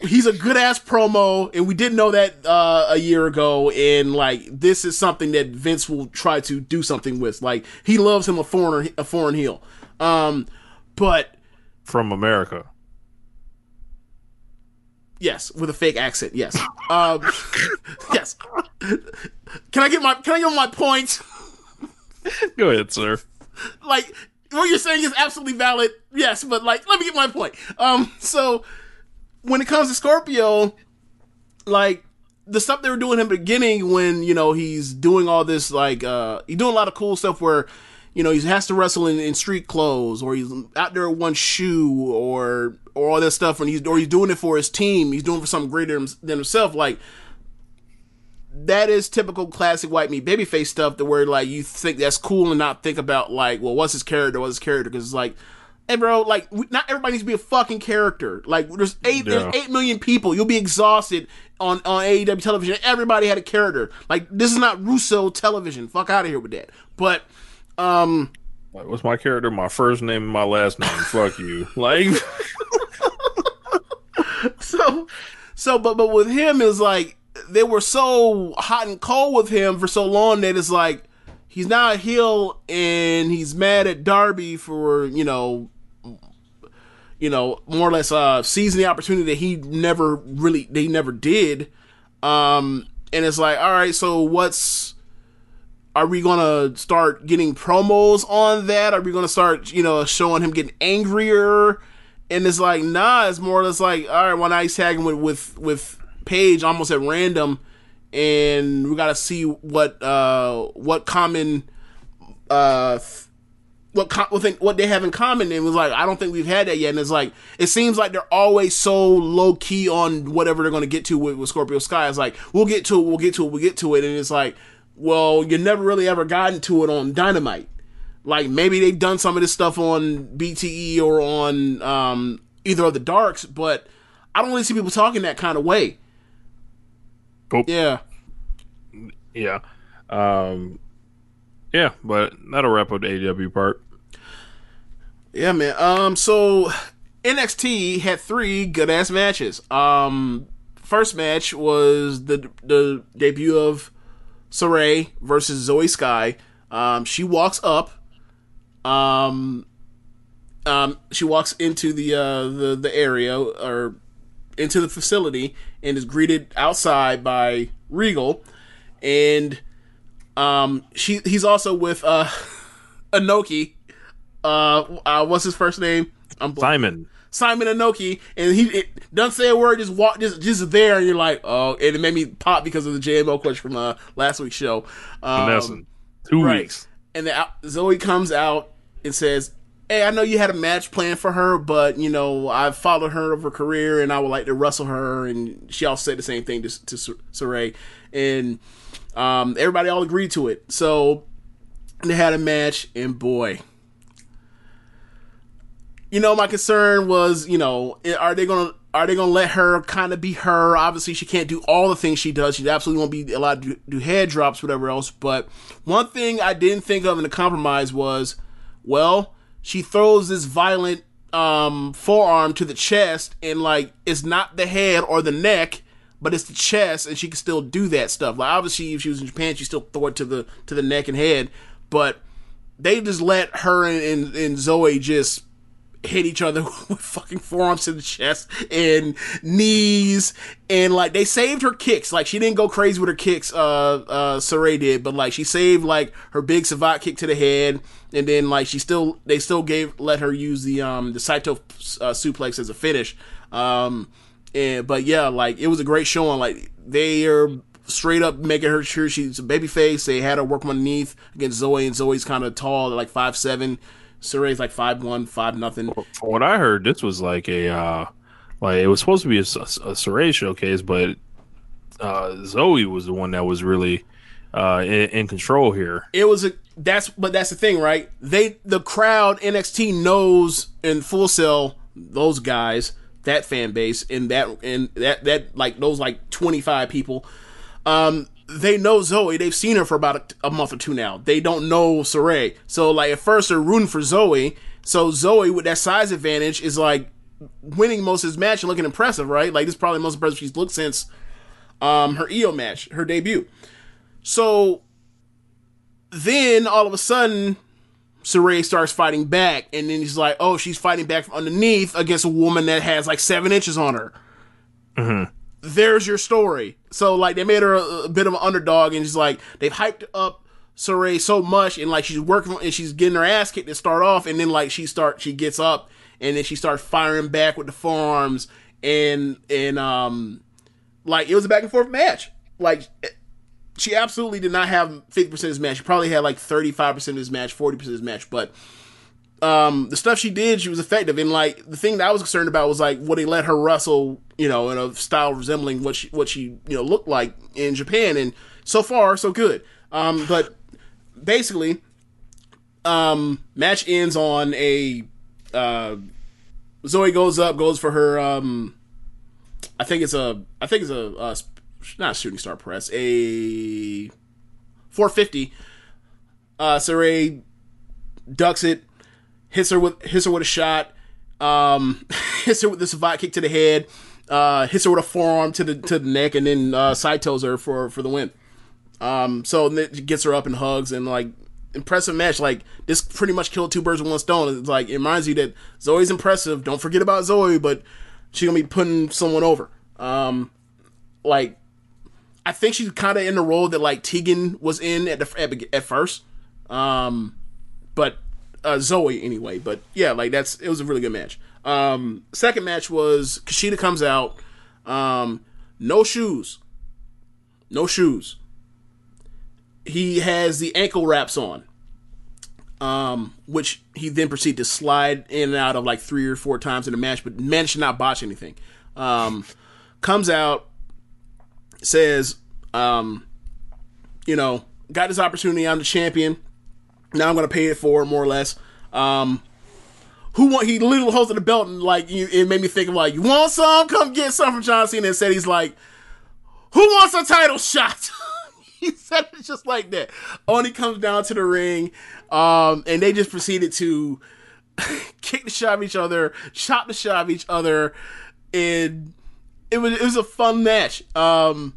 he's a good ass promo, and we didn't know that uh, a year ago. And like this is something that Vince will try to do something with. Like he loves him a foreigner, a foreign heel. Um, but from America. Yes, with a fake accent. Yes. Um, [laughs] yes. Can I get my Can I get my point? Go ahead, sir. Like what you're saying is absolutely valid. Yes, but like, let me get my point. Um, so when it comes to Scorpio, like the stuff they were doing in the beginning when you know he's doing all this like uh he's doing a lot of cool stuff where you know he has to wrestle in, in street clothes or he's out there with one shoe or or all that stuff and he's or he's doing it for his team. He's doing it for something greater than himself. Like that is typical classic white meat babyface stuff to where like you think that's cool and not think about like well what's his character? What's his character? Because it's like hey bro like not everybody needs to be a fucking character. Like there's eight yeah. there's eight million people. You'll be exhausted on on AEW television. Everybody had a character. Like this is not Russo television. Fuck out of here with that. But um like, what's my character? My first name and my last name. Fuck you. Like [laughs] so so but but with him is like they were so hot and cold with him for so long that it's like he's now a heel and he's mad at Darby for you know you know more or less uh seizing the opportunity that he never really they never did. Um and it's like all right so what's are we gonna start getting promos on that? Are we gonna start you know showing him getting angrier? And it's like nah it's more or less like all right when I tag him with with with Page almost at random, and we got to see what uh, what common uh, what what, thing, what they have in common. And it was like I don't think we've had that yet. And it's like it seems like they're always so low key on whatever they're going to get to with, with Scorpio Sky. It's like we'll get to it, we'll get to it, we'll get to it, and it's like well, you never really ever gotten to it on Dynamite. Like maybe they've done some of this stuff on BTE or on um, either of the Darks, but I don't really see people talking that kind of way. Cool. Yeah. Yeah. Um, yeah, but that'll wrap up the AEW part. Yeah, man. Um, so NXT had three good ass matches. Um, first match was the the debut of Sarray versus Zoe Sky. Um, she walks up. Um, um, she walks into the uh the the area or into the facility and is greeted outside by Regal, and um, she he's also with uh, [laughs] Inoki. Uh, uh, what's his first name? I'm Simon. Simon Inoki, and he it, doesn't say a word, just walk, just just there, and you're like, oh, and it made me pop because of the JMO question from uh, last week's show. Um, two right. weeks, and then Zoe comes out and says, hey, I know you had a match planned for her, but you know I've followed her over career, and I would like to wrestle her. And she also said the same thing to to Sarray, and um, everybody all agreed to it. So they had a match, and boy, you know my concern was, you know, are they gonna are they gonna let her kind of be her? Obviously, she can't do all the things she does. She absolutely won't be allowed to do head drops, whatever else. But one thing I didn't think of in the compromise was, well she throws this violent um forearm to the chest and like it's not the head or the neck but it's the chest and she can still do that stuff like obviously if she was in japan she still throw it to the to the neck and head but they just let her and, and, and zoe just hit each other [laughs] with fucking forearms to the chest and knees and like they saved her kicks like she didn't go crazy with her kicks uh uh Sarray did but like she saved like her big savate kick to the head and then like she still they still gave let her use the um the Saito uh, suplex as a finish. Um, and but yeah, like it was a great showing. Like they are straight up making her sure she's a baby face. They had her work underneath against Zoe, and Zoe's kind of tall, like five seven. Sarray's like five one, five nothing. From what I heard, this was like a uh like it was supposed to be a, a Sarray showcase, but uh, Zoe was the one that was really uh, in, in control here. It was a that's but that's the thing, right? They the crowd NXT knows in Full Sail those guys that fan base and that and that that like those like twenty five people. Um, they know Zoe. They've seen her for about a, a month or two now. They don't know Sarray. So like at first they're rooting for Zoe. So Zoe with that size advantage is like winning most of his match and looking impressive, right? Like this is probably most impressive she's looked since um her Io match, her debut. So then all of a sudden Sarray starts fighting back, and then he's like, "Oh, she's fighting back from underneath against a woman that has like seven inches on her." Mm-hmm. There's your story. So like they made her a, a bit of an underdog, and she's like they've hyped up Sarray so much, and like she's working and she's getting her ass kicked to start off, and then like she start she gets up, and then she starts firing back with the forearms, and and um like it was a back and forth match. Like she absolutely did not have 50% of his match. She probably had like 35% of his match, 40% of his match. But um, the stuff she did, she was effective. And like the thing that I was concerned about was like, would they let her wrestle, you know, in a style resembling what she, what she, you know, looked like in Japan? And so far, so good. Um, but basically, um, match ends on a, uh, Zoe goes up, goes for her, um, I think it's a, I think it's a, a not shooting star press, a 450. Uh, Sarray ducks it, hits her with hits her with a shot, um, [laughs] hits her with the savate kick to the head, uh, hits her with a forearm to the to the neck, and then uh, Saitos her for for the win. Um, so it gets her up and hugs and like impressive match. Like this pretty much killed two birds with one stone. It's like it reminds you that Zoe's impressive. Don't forget about Zoe, but she's gonna be putting someone over. Um, like I think she's kind of in the role that like Tegan was in at the at, at first, um, but uh, Zoe anyway. But yeah, like that's it was a really good match. Um, second match was Kushida comes out, um, no shoes, no shoes. He has the ankle wraps on, um, which he then proceeded to slide in and out of like three or four times in the match, but managed to not botch anything. Um, comes out says, um, you know, got this opportunity. I'm the champion. Now I'm going to pay it for more or less. Um, who want? He literally hosted the belt and like you, it made me think of like, you want some? Come get some from John Cena. And said he's like, who wants a title shot? [laughs] he said it just like that. Only comes down to the ring, um, and they just proceeded to [laughs] kick the shot of each other, chop the shot of each other, and it was it was a fun match. Um,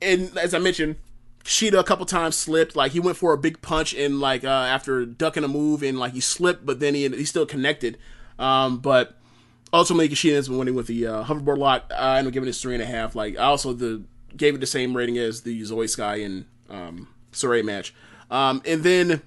and as I mentioned, Sheeta a couple times slipped. Like he went for a big punch and like uh, after ducking a move and like he slipped, but then he he still connected. Um, but ultimately, Kushida ends up winning with the uh, hoverboard lock. I ended up giving it three and a half. Like I also the gave it the same rating as the Zoe Sky and um, Sarray match. Um, and then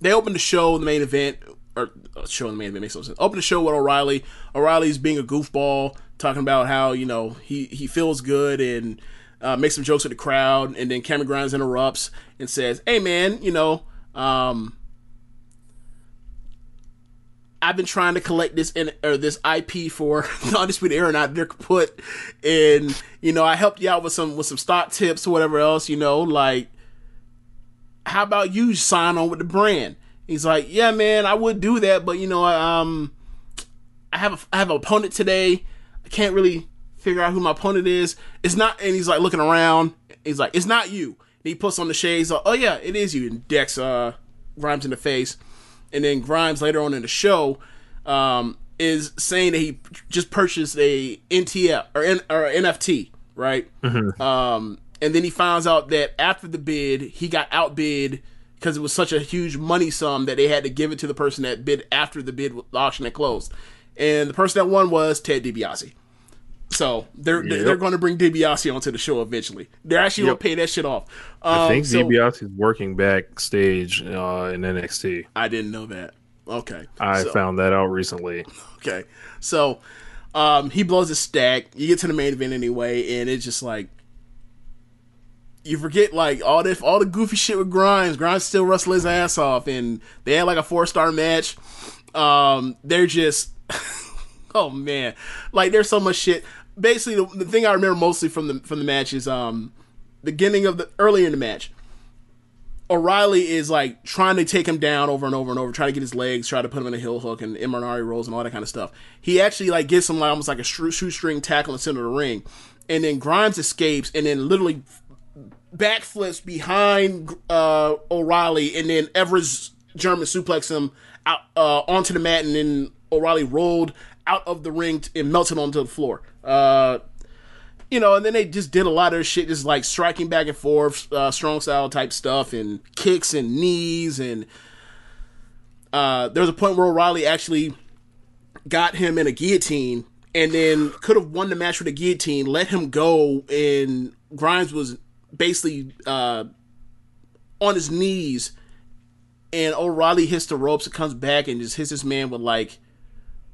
they opened the show, the main event, or uh, the main event makes no sense. Open the show with O'Reilly. O'Reilly's being a goofball, talking about how you know he he feels good and uh, makes some jokes with the crowd, and then Cameron Grimes interrupts and says, "Hey man, you know." Um, I've been trying to collect this in, or this IP for [laughs] the Undisputed Era, not Dirk put, and you know I helped you out with some with some stock tips or whatever else. You know, like how about you sign on with the brand? He's like, yeah, man, I would do that, but you know, um, I have a, I have an opponent today. I can't really figure out who my opponent is. It's not, and he's like looking around. He's like, it's not you. And he puts on the shades. Like, oh yeah, it is you. And Dex uh, Grimes in the face, and then Grimes later on in the show um, is saying that he just purchased a NTF or, N, or NFT, right? Um, and then he finds out that after the bid, he got outbid because it was such a huge money sum that they had to give it to the person that bid after the bid auction had closed. And the person that won was Ted DiBiase. So they're Yep. they're going to bring DiBiase onto the show eventually. They're actually Yep. going to pay that shit off. I Um, think so- DiBiase is working backstage uh, in NXT. I didn't know that. Okay, I So- found that out recently. Okay, so um, he blows his stack. You get to the main event anyway, and it's just like you forget like all the all the goofy shit with Grimes. Grimes still wrestle his ass off, and they had like a four star match. Um, they're just [laughs] oh man, like there's so much shit. basically the, the thing I remember mostly from the from the match is um beginning of the earlier in the match. O'Reilly is like trying to take him down over and over and over, try to get his legs, try to put him in a heel hook and Imanari rolls and all that kind of stuff. He actually like gets him like almost like a shoestring tackle in the center of the ring, and then Grimes escapes and then literally backflips behind uh, O'Reilly, and then Everest German suplex him out uh, onto the mat, and then O'Reilly rolled out of the ring and melted onto the floor. Uh, you know, and then they just did a lot of shit, just like striking back and forth, uh, strong style type stuff, and kicks and knees, and uh, there was a point where O'Reilly actually got him in a guillotine, and then could have won the match with a guillotine, let him go, and Grimes was basically uh, on his knees, and O'Reilly hits the ropes and comes back and just hits this man with like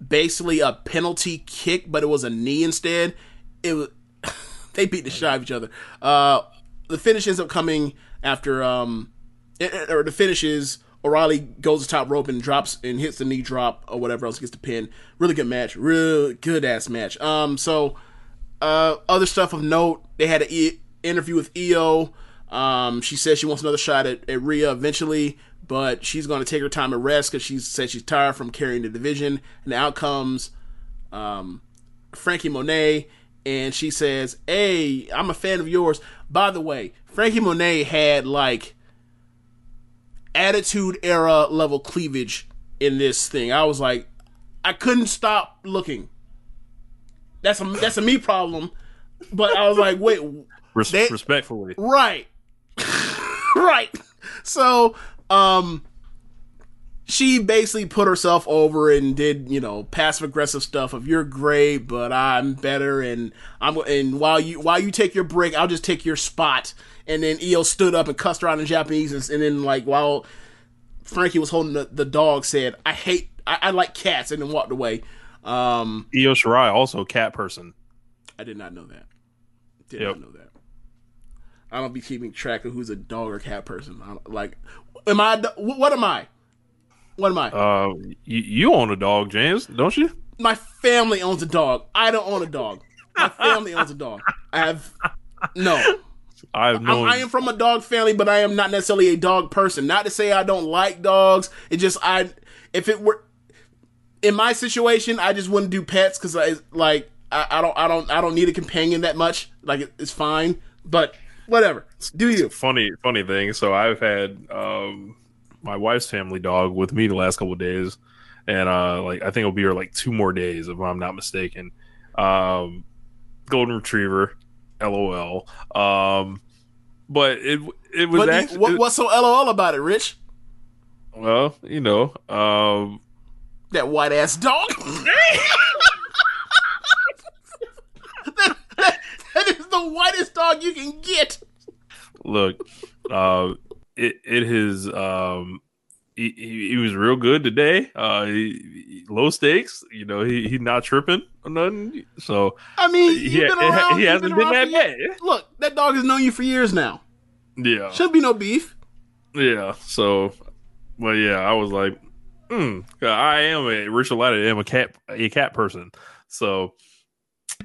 basically a penalty kick, but it was a knee instead. It was [laughs] they beat the shit out of each other. Uh, the finish ends up coming after um, it- it- or the finish is O'Reilly goes to top rope and drops and hits the knee drop or whatever else gets the pin. Really good match, real good ass match. Um, so uh, other stuff of note, they had e- interview with Io. Um, she says she wants another shot at, at Rhea eventually, but she's going to take her time and rest because she said she's tired from carrying the division. And out comes um, Frankie Monet, and she says, "Hey, I'm a fan of yours. By the way, Frankie Monet had like attitude era level cleavage in this thing. I was like, I couldn't stop looking. That's a that's a me problem. But I was like, wait, Res- They- respectfully. right, [laughs] right. So, um, she basically put herself over and did you know passive aggressive stuff of you're great, but I'm better, and I'm and while you while you take your break, I'll just take your spot. And then Io stood up and cussed her out in Japanese, and, and then like while Frankie was holding the, the dog, said, "I hate, I, I like cats," and then walked away. Um, Io Shirai also cat person. I did not know that. Did Yep. not know that. I don't be keeping track of who's a dog or cat person. I don't, like, am I? What am I? What am I? Uh, you, you own a dog, James, don't you? My family owns a dog. I don't own a dog. My family owns a dog. I have no. I've I'm. I am from a dog family, but I am not necessarily a dog person. Not to say I don't like dogs. It just I if it were in my situation, I just wouldn't do pets because I like I, I don't I don't I don't need a companion that much. Like it, it's fine, but whatever. Do you? funny funny thing so i've had um my wife's family dog with me the last couple of days and uh like i think it'll be here like two more days if i'm not mistaken um golden retriever lol um but it it was What, do you- actually what what's so lol about it, Rich? well you know um That white ass dog. [laughs] that, that- that is the whitest dog you can get. look uh it it is um he, he, he was real good today uh he, low stakes you know he he not tripping or nothing so I mean, He- been he- around. he hasn't been around that bad. Look, that dog has known you for years now. yeah Should be no beef. Yeah. So, well, yeah, I was like, hmm, I am a Richard Latta. I am a cat, a cat person. So,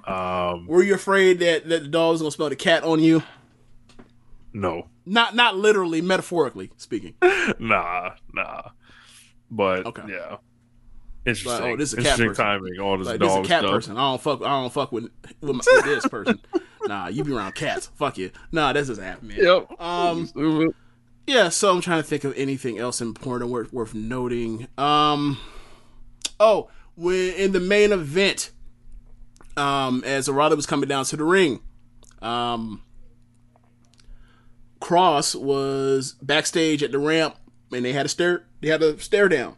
um, Were you afraid that, that the dog was gonna smell the cat on you? no, Not not literally, metaphorically speaking. [laughs] nah, nah. But Okay. yeah, interesting. Like, oh, this is a cat interesting person. timing. All this Like this is dog a cat stuff. person. I don't fuck. I don't fuck with with, my, [laughs] with this person. nah, you be around cats. Fuck you. Nah, this doesn't happen, man. Yep. Um. Yeah. So I'm trying to think of anything else important worth worth noting. Um. Oh, when in the main event, um, as Arada was coming down to the ring, um, Cross was backstage at the ramp, and they had a stare. They had a stare down.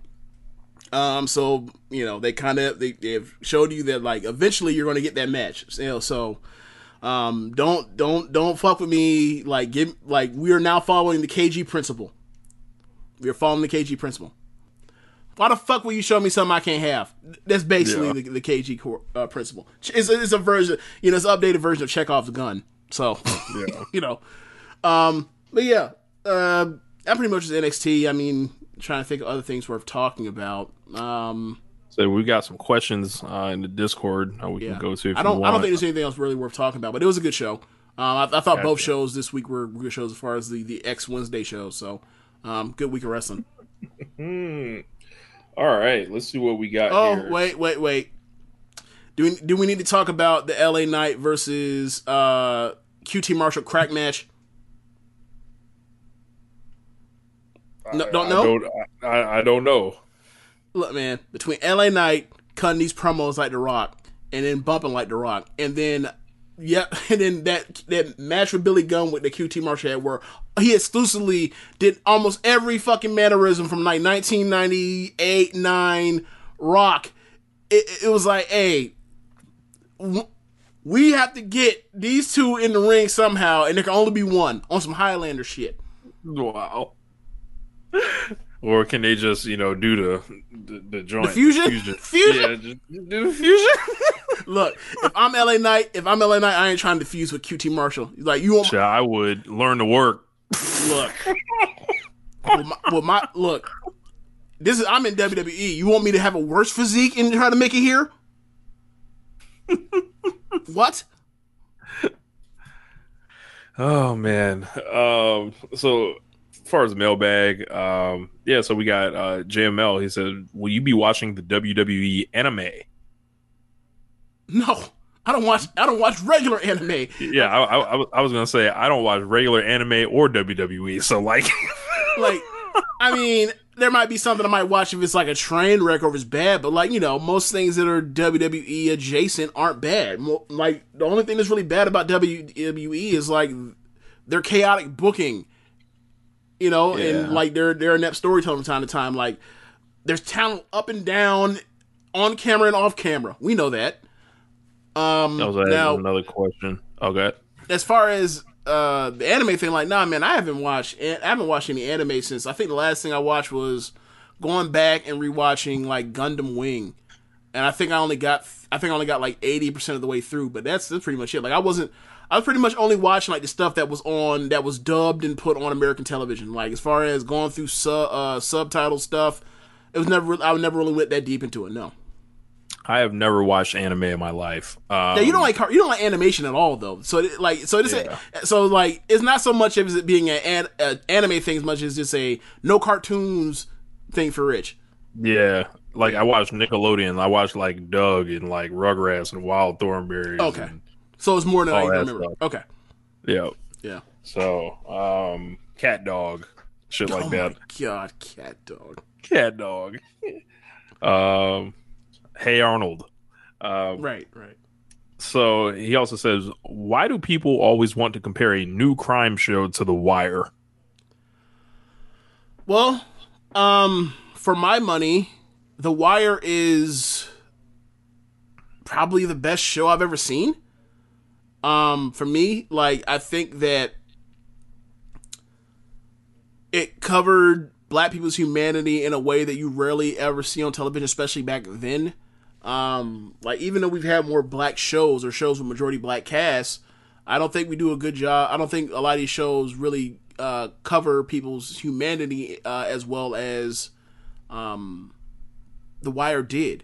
Um, so you know they kind of they they've showed you that like eventually you're going to get that match. You know, so um, don't don't don't fuck with me. Like give like we are now following the KG principle. We are following the KG principle. Why the fuck will you show me something I can't have? That's basically Yeah. the, the KG core, uh, principle. It's, it's a version, you know, it's an updated version of Chekhov's gun. So, [laughs] Yeah. you know, um, but yeah, uh, that pretty much is NXT. I mean, trying to think of other things worth talking about. Um, So we got some questions uh, in the Discord uh, we Yeah. can go to. If I don't. You I don't think there's anything else really worth talking about. But it was a good show. Um, I, I thought both shows this week were good shows as far as the the X Wednesday show. So, um, good week of wrestling. All right, let's see what we got. Oh here. wait, wait, wait. Do we do we need to talk about the LA Knight versus uh, QT Marshall crack match? No, don't I know. don't, I, I don't know. Look, man, between LA Knight cutting these promos like The Rock and then bumping like The Rock, and then yeah, [laughs] and then that that match with Billy Gunn with the QT Marshall had where he exclusively did almost every fucking mannerism from like 1998 9 Rock. It, it was like, hey, we have to get these two in the ring somehow, and there can only be one on some Highlander shit. Wow. [laughs] Or can they just, you know, do the the, the joint The fusion? Fusion? Yeah, just do the fusion. [laughs] Look, if I'm LA Knight, if I'm LA Knight, I ain't trying to fuse with QT Marshall. Like you want Shit, I would learn to work. look. with my, with my look, this is I'm in WWE. You want me to have a worse physique and try to make it here? [laughs] what? Oh man. Um. So, far as mailbag, um, yeah. So we got uh, JML. He said, "Will you be watching the WWE anime?" No, I don't watch. I don't watch regular anime. Yeah, I, I, I was- gonna say I don't watch regular anime or WWE. So like, [laughs] Like, I mean, there might be something I might watch if it's like a train wreck or if it's bad, but like you know, most things that are WWE adjacent aren't bad. Like the only thing that's really bad about WWE is like their chaotic booking, you know, Yeah. and like their their inept storytelling from time to time. Like there's talent up and down, on camera and off camera. We know that. Um, that was now another question. Okay. as far as uh the anime thing, like, nah, man, I haven't watched I haven't watched any anime since I think the last thing I watched was going back and rewatching like Gundam Wing, and I think I only got I think I only got like eighty percent of the way through, but that's that's pretty much it. Like, I wasn't. I was pretty much only watching like the stuff that was on that was dubbed and put on American television. Like as far as going through sub uh, subtitle stuff, it was never. I never really went that deep into it. No. I have never watched anime in my life. Um, Yeah, you don't like you don't like animation at all though. So like so it's Yeah. so like it's not so much as it being an, an anime thing as much as just a no cartoons thing for Rich. Yeah, like I watched Nickelodeon. I watched like Doug and like Rugrats and Wild Thornberrys. Okay, and- so it's more than I remember. stuff. Okay, yeah. yeah. So, um, Cat Dog, shit like oh that. god, cat dog. Cat Dog. um, Hey Arnold. Um, Right, right. So he also says, why do people always want to compare a new crime show to The Wire? Well, um, for my money, The Wire is probably the best show I've ever seen. Um, for me, like I think that it covered black people's humanity in a way that you rarely ever see on television, especially back then. Um, like even though we've had more black shows or shows with majority black casts, I don't think we do a good job. I don't think a lot of these shows really uh, cover people's humanity uh, as well as um, The Wire did.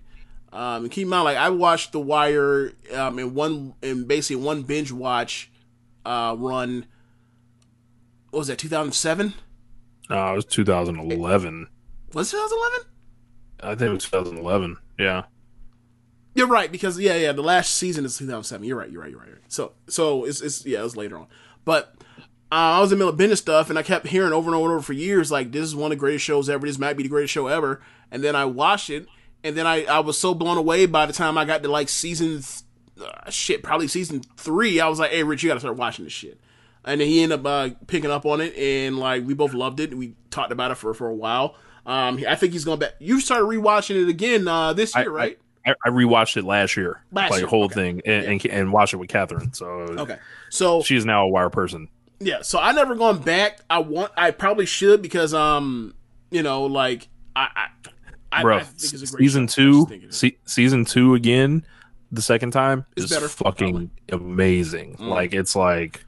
Um, and keep in mind, like I watched The Wire um, in one in basically one binge watch uh, run. What was that? Two thousand seven? Uh, it was 2011. Was two thousand eleven? I think it was 2011. Yeah. You're right because yeah, yeah, the last season is 2007. You're right. You're right. You're right. You're right. So, so it's, it's yeah, it was later on. But uh, I was in the middle of binge stuff, and I kept hearing over and over and over for years like this is one of the greatest shows ever. This might be the greatest show ever. And then I watched it, and then I I was so blown away by the time I got to like season th- uh, shit, probably season three. I was like, hey, Rich, you got to start watching this shit. And then he ended up uh, picking up on it, and like we both loved it. And we talked about it for for a while. Um, I think he's gonna back. You started rewatching it again uh, this year, I- right? I, I rewatched it last year, Last like year, whole okay. thing, and, and and watched it with Catherine. So okay. So she's now a Wire person. Yeah, so I never gone back. I want. I probably should because um, you know, like I, I, I, Bro, I think it's a great season show. Two, just think it is. se- season two again, the second time It's is better, fucking amazing. Mm. Like it's like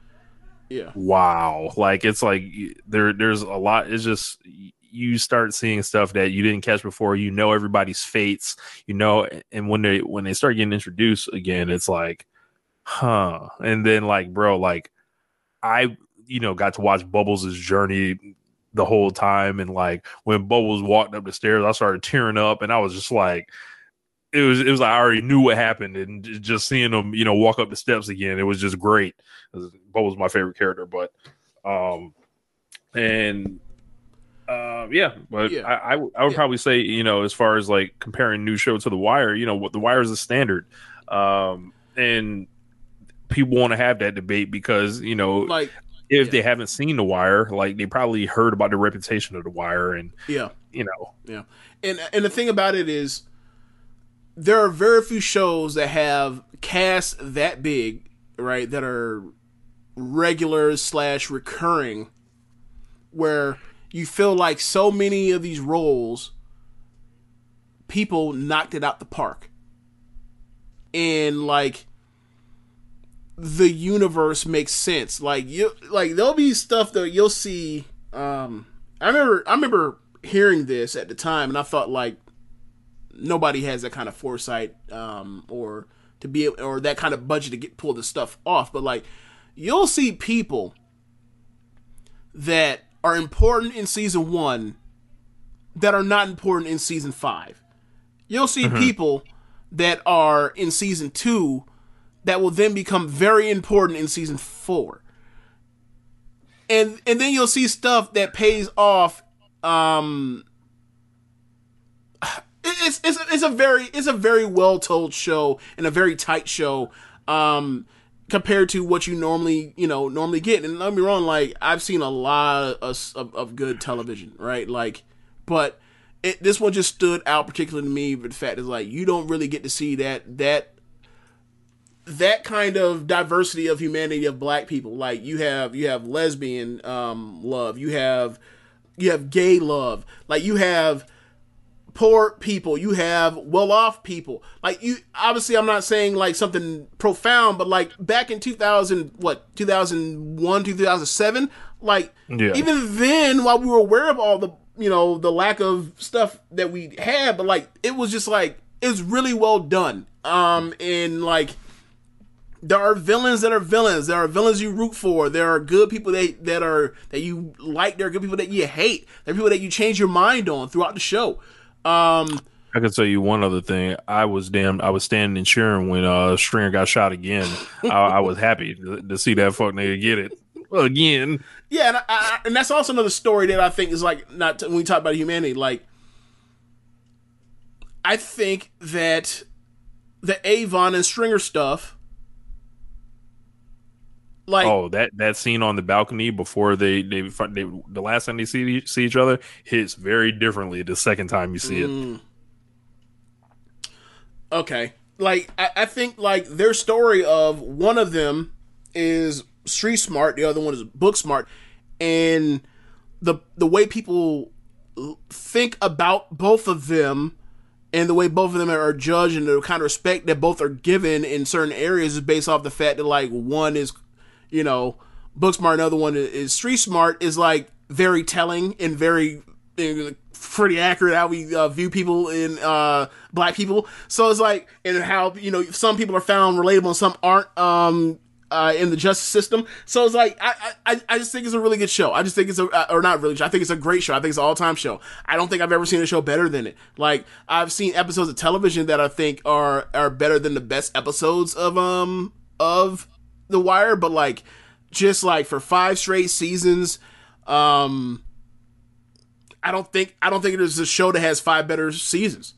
yeah, wow, like it's like there there's a lot. It's just you start seeing stuff that you didn't catch before. You know everybody's fates, you know, and when they when they start getting introduced again, it's like, huh. And then like, bro, like I you know got to watch Bubbles' journey the whole time, and like when Bubbles walked up the stairs, I started tearing up, and I was just like. It was it was like I already knew what happened, and just seeing him, you know, walk up the steps again, it was just great. Bubbles was my favorite character, but um, and uh, yeah, but Yeah. I, I, w- I would Yeah. probably say, you know, as far as like comparing new show to The Wire, you know, what The Wire is a standard, um, and people want to have that debate because you know, Like, if yeah. they haven't seen The Wire, like they probably heard about the reputation of The Wire, and yeah. you know, Yeah, and and the thing about it is, there are very few shows that have casts that big, right? That are regular slash recurring, where you feel like so many of these roles, people knocked it out the park, and like the universe makes sense. Like you, like there'll be stuff that you'll see. Um, I remember, I remember hearing this at the time, and I thought like nobody has that kind of foresight, um, or to be or that kind of budget to get pull this stuff off. But like, you'll see people that are important in season one that are not important in season five. You'll see people that are in season two that will then become very important in season four. And and then you'll see stuff that pays off um it's it's it's a very it's a very well told show and a very tight show um compared to what you normally you know normally get and don't be wrong like I've seen a lot of, of, of good television right like but it, this one just stood out particularly to me but the fact is like you don't really get to see that that that kind of diversity of humanity of black people. Like you have you have lesbian um love. You have you have gay love. Like you have poor people. You have well-off people. Like you obviously i'm not saying like something profound but like back in 2000 what 2001 2007 like Yeah. even then while we were aware of all the you know the lack of stuff that we had but like it was just like it was really well done. Um and like there are villains that are villains. There are villains you root for. There are good people that that are that you like. There are good people that you hate. There are people that you change your mind on throughout the show. Um, I can tell you one other thing. I was damn. I was standing and cheering when uh Stringer got shot again. I, I was happy to, to see that fuck nigga get it again. yeah, and, I, I, and that's also another story that I think is like not when we talk about humanity. Like, I think that the Avon and Stringer stuff, like, oh, that that scene on the balcony before they they, they the last time they see see each other hits very differently the second time you see it. Mm. okay like I, I think like their story of one of them is street smart the other one is book smart and the the way people think about both of them and the way both of them are judged and the kind of respect that both are given in certain areas is based off the fact that like one is you know book smart another one is- street smart is like very telling and very uh, pretty accurate how we uh, view people in uh black people so it's like and how you know some people are found relatable and some aren't um uh, in the justice system, so it's like I, I I just think it's a really good show. I just think it's a uh, or not really. I think it's a great show. I think it's an all time show. I don't think I've ever seen a show better than it. Like I've seen episodes of television that I think are are better than the best episodes of um of The Wire, but like just like for five straight seasons, um, I don't think I don't think there's a show that has five better seasons.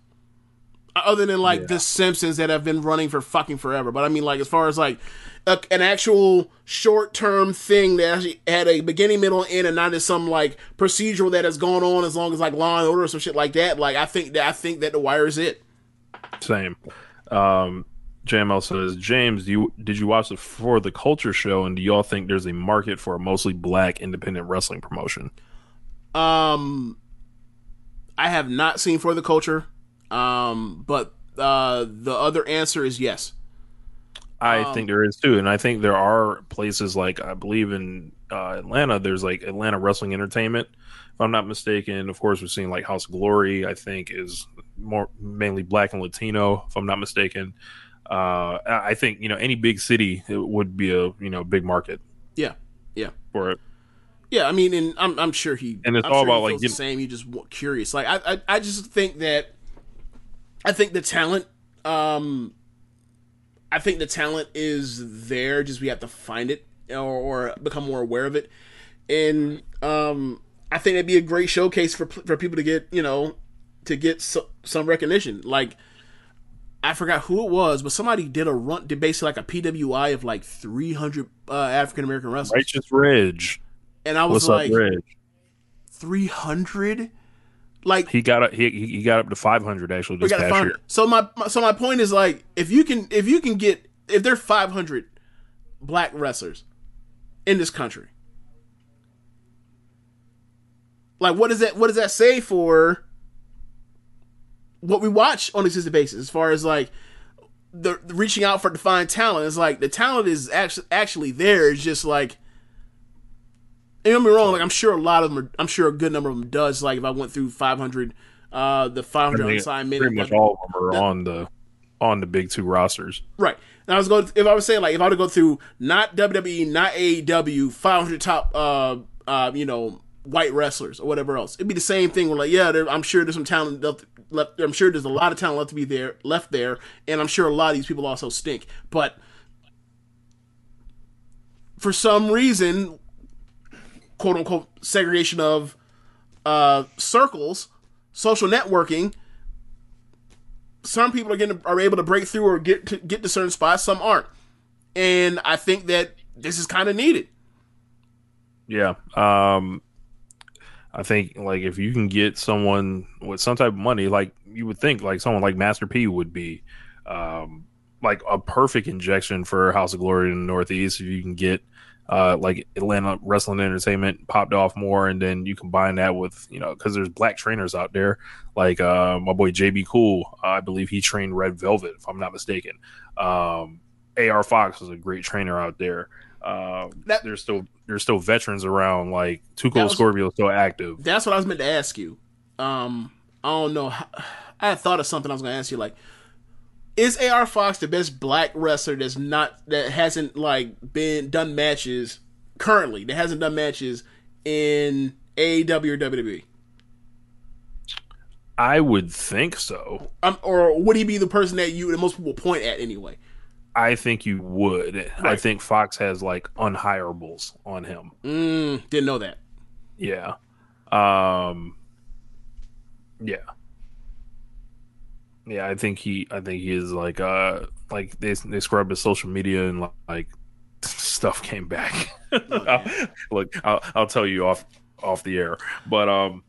Other than like The Simpsons that have been running for fucking forever, but I mean like as far as like a, an actual short term thing that actually had a beginning, middle, and end, and not just some like procedural that has gone on as long as like Law and Order or some shit like that. Like I think that I think that The Wire is it. Same. Um, JML says, James, do you did you watch the For the Culture show, and do y'all think there's a market for a mostly black independent wrestling promotion? Um, I have not seen For the Culture, um, but uh, the other answer is yes. I Um, think there is too, and I think there are places like I believe in uh, Atlanta. There's like Atlanta Wrestling Entertainment, if I'm not mistaken. Of course, we're seeing like House of Glory. I think is more mainly black and Latino, if I'm not mistaken. Uh, I think you know any big city it would be a you know big market Yeah, yeah, for it. yeah. I mean, and I'm I'm sure he And it's I'm all sure about, like, the same. You just curious. Like I, I I just think that I think the talent. Um, I think the talent is there. Just we have to find it or, or become more aware of it. And um, I think it'd be a great showcase for for people to get you know to get so, some recognition. Like I forgot who it was, but somebody did a run, did basically like a PWI of like 300 uh, African American wrestlers, Righteous Ridge. and I was What's like 300. Like He got up, he he got up to 500 actually this past year. So my, my so my point is like if you can if you can get if there are 500 black wrestlers in this country, like what does that what does that say for what we watch on a consistent basis as far as like the, the reaching out for defined talent is like the talent is actually actually there. It's just like and don't get me wrong, like I'm sure a lot of them are, I'm sure a good number of them does. Like if I went through 500, uh, the 500 I mean, unsigned men, pretty much all of them are on the on the big two rosters. Right. And I was going. If I was saying like, if I were to go through not WWE, not AEW, 500 top, uh, uh, you know, white wrestlers or whatever else, it'd be the same thing. Where like, yeah, there, I'm sure there's some talent left, left. I'm sure there's a lot of talent left to be there, left there, and I'm sure a lot of these people also stink. But for some reason, quote unquote, segregation of uh, circles, social networking some people are getting are able to break through or get to get to certain spots, some aren't. And I think that this is kind of needed. Yeah. Um I think like if you can get someone with some type of money, like you would think like someone like Master P would be um like a perfect injection for House of Glory in the Northeast if you can get uh like Atlanta Wrestling Entertainment popped off more and then you combine that with, you know, cuz there's black trainers out there like uh my boy JB Cool, I believe he trained Red Velvet if I'm not mistaken. Um AR Fox is a great trainer out there. Um, That- there's still there's still veterans around. Like Tuco was- Scorpio is still active. That's what I was meant to ask you. Um, I don't know. [sighs] I had thought of something I was going to ask you. Like, is AR Fox the best black wrestler that's not that hasn't like been done matches currently that hasn't done matches in AEW or WWE? I would think so. Um, or would he be the person that you that most people point at anyway? I think you would. I think Fox has like unhirables on him. Mm, didn't know that. Yeah. Um. Yeah. Yeah, I think he. I think he is like uh like they they scrubbed his social media and like [laughs] stuff came back. [laughs] Look, I'll I'll tell you off off the air, but um.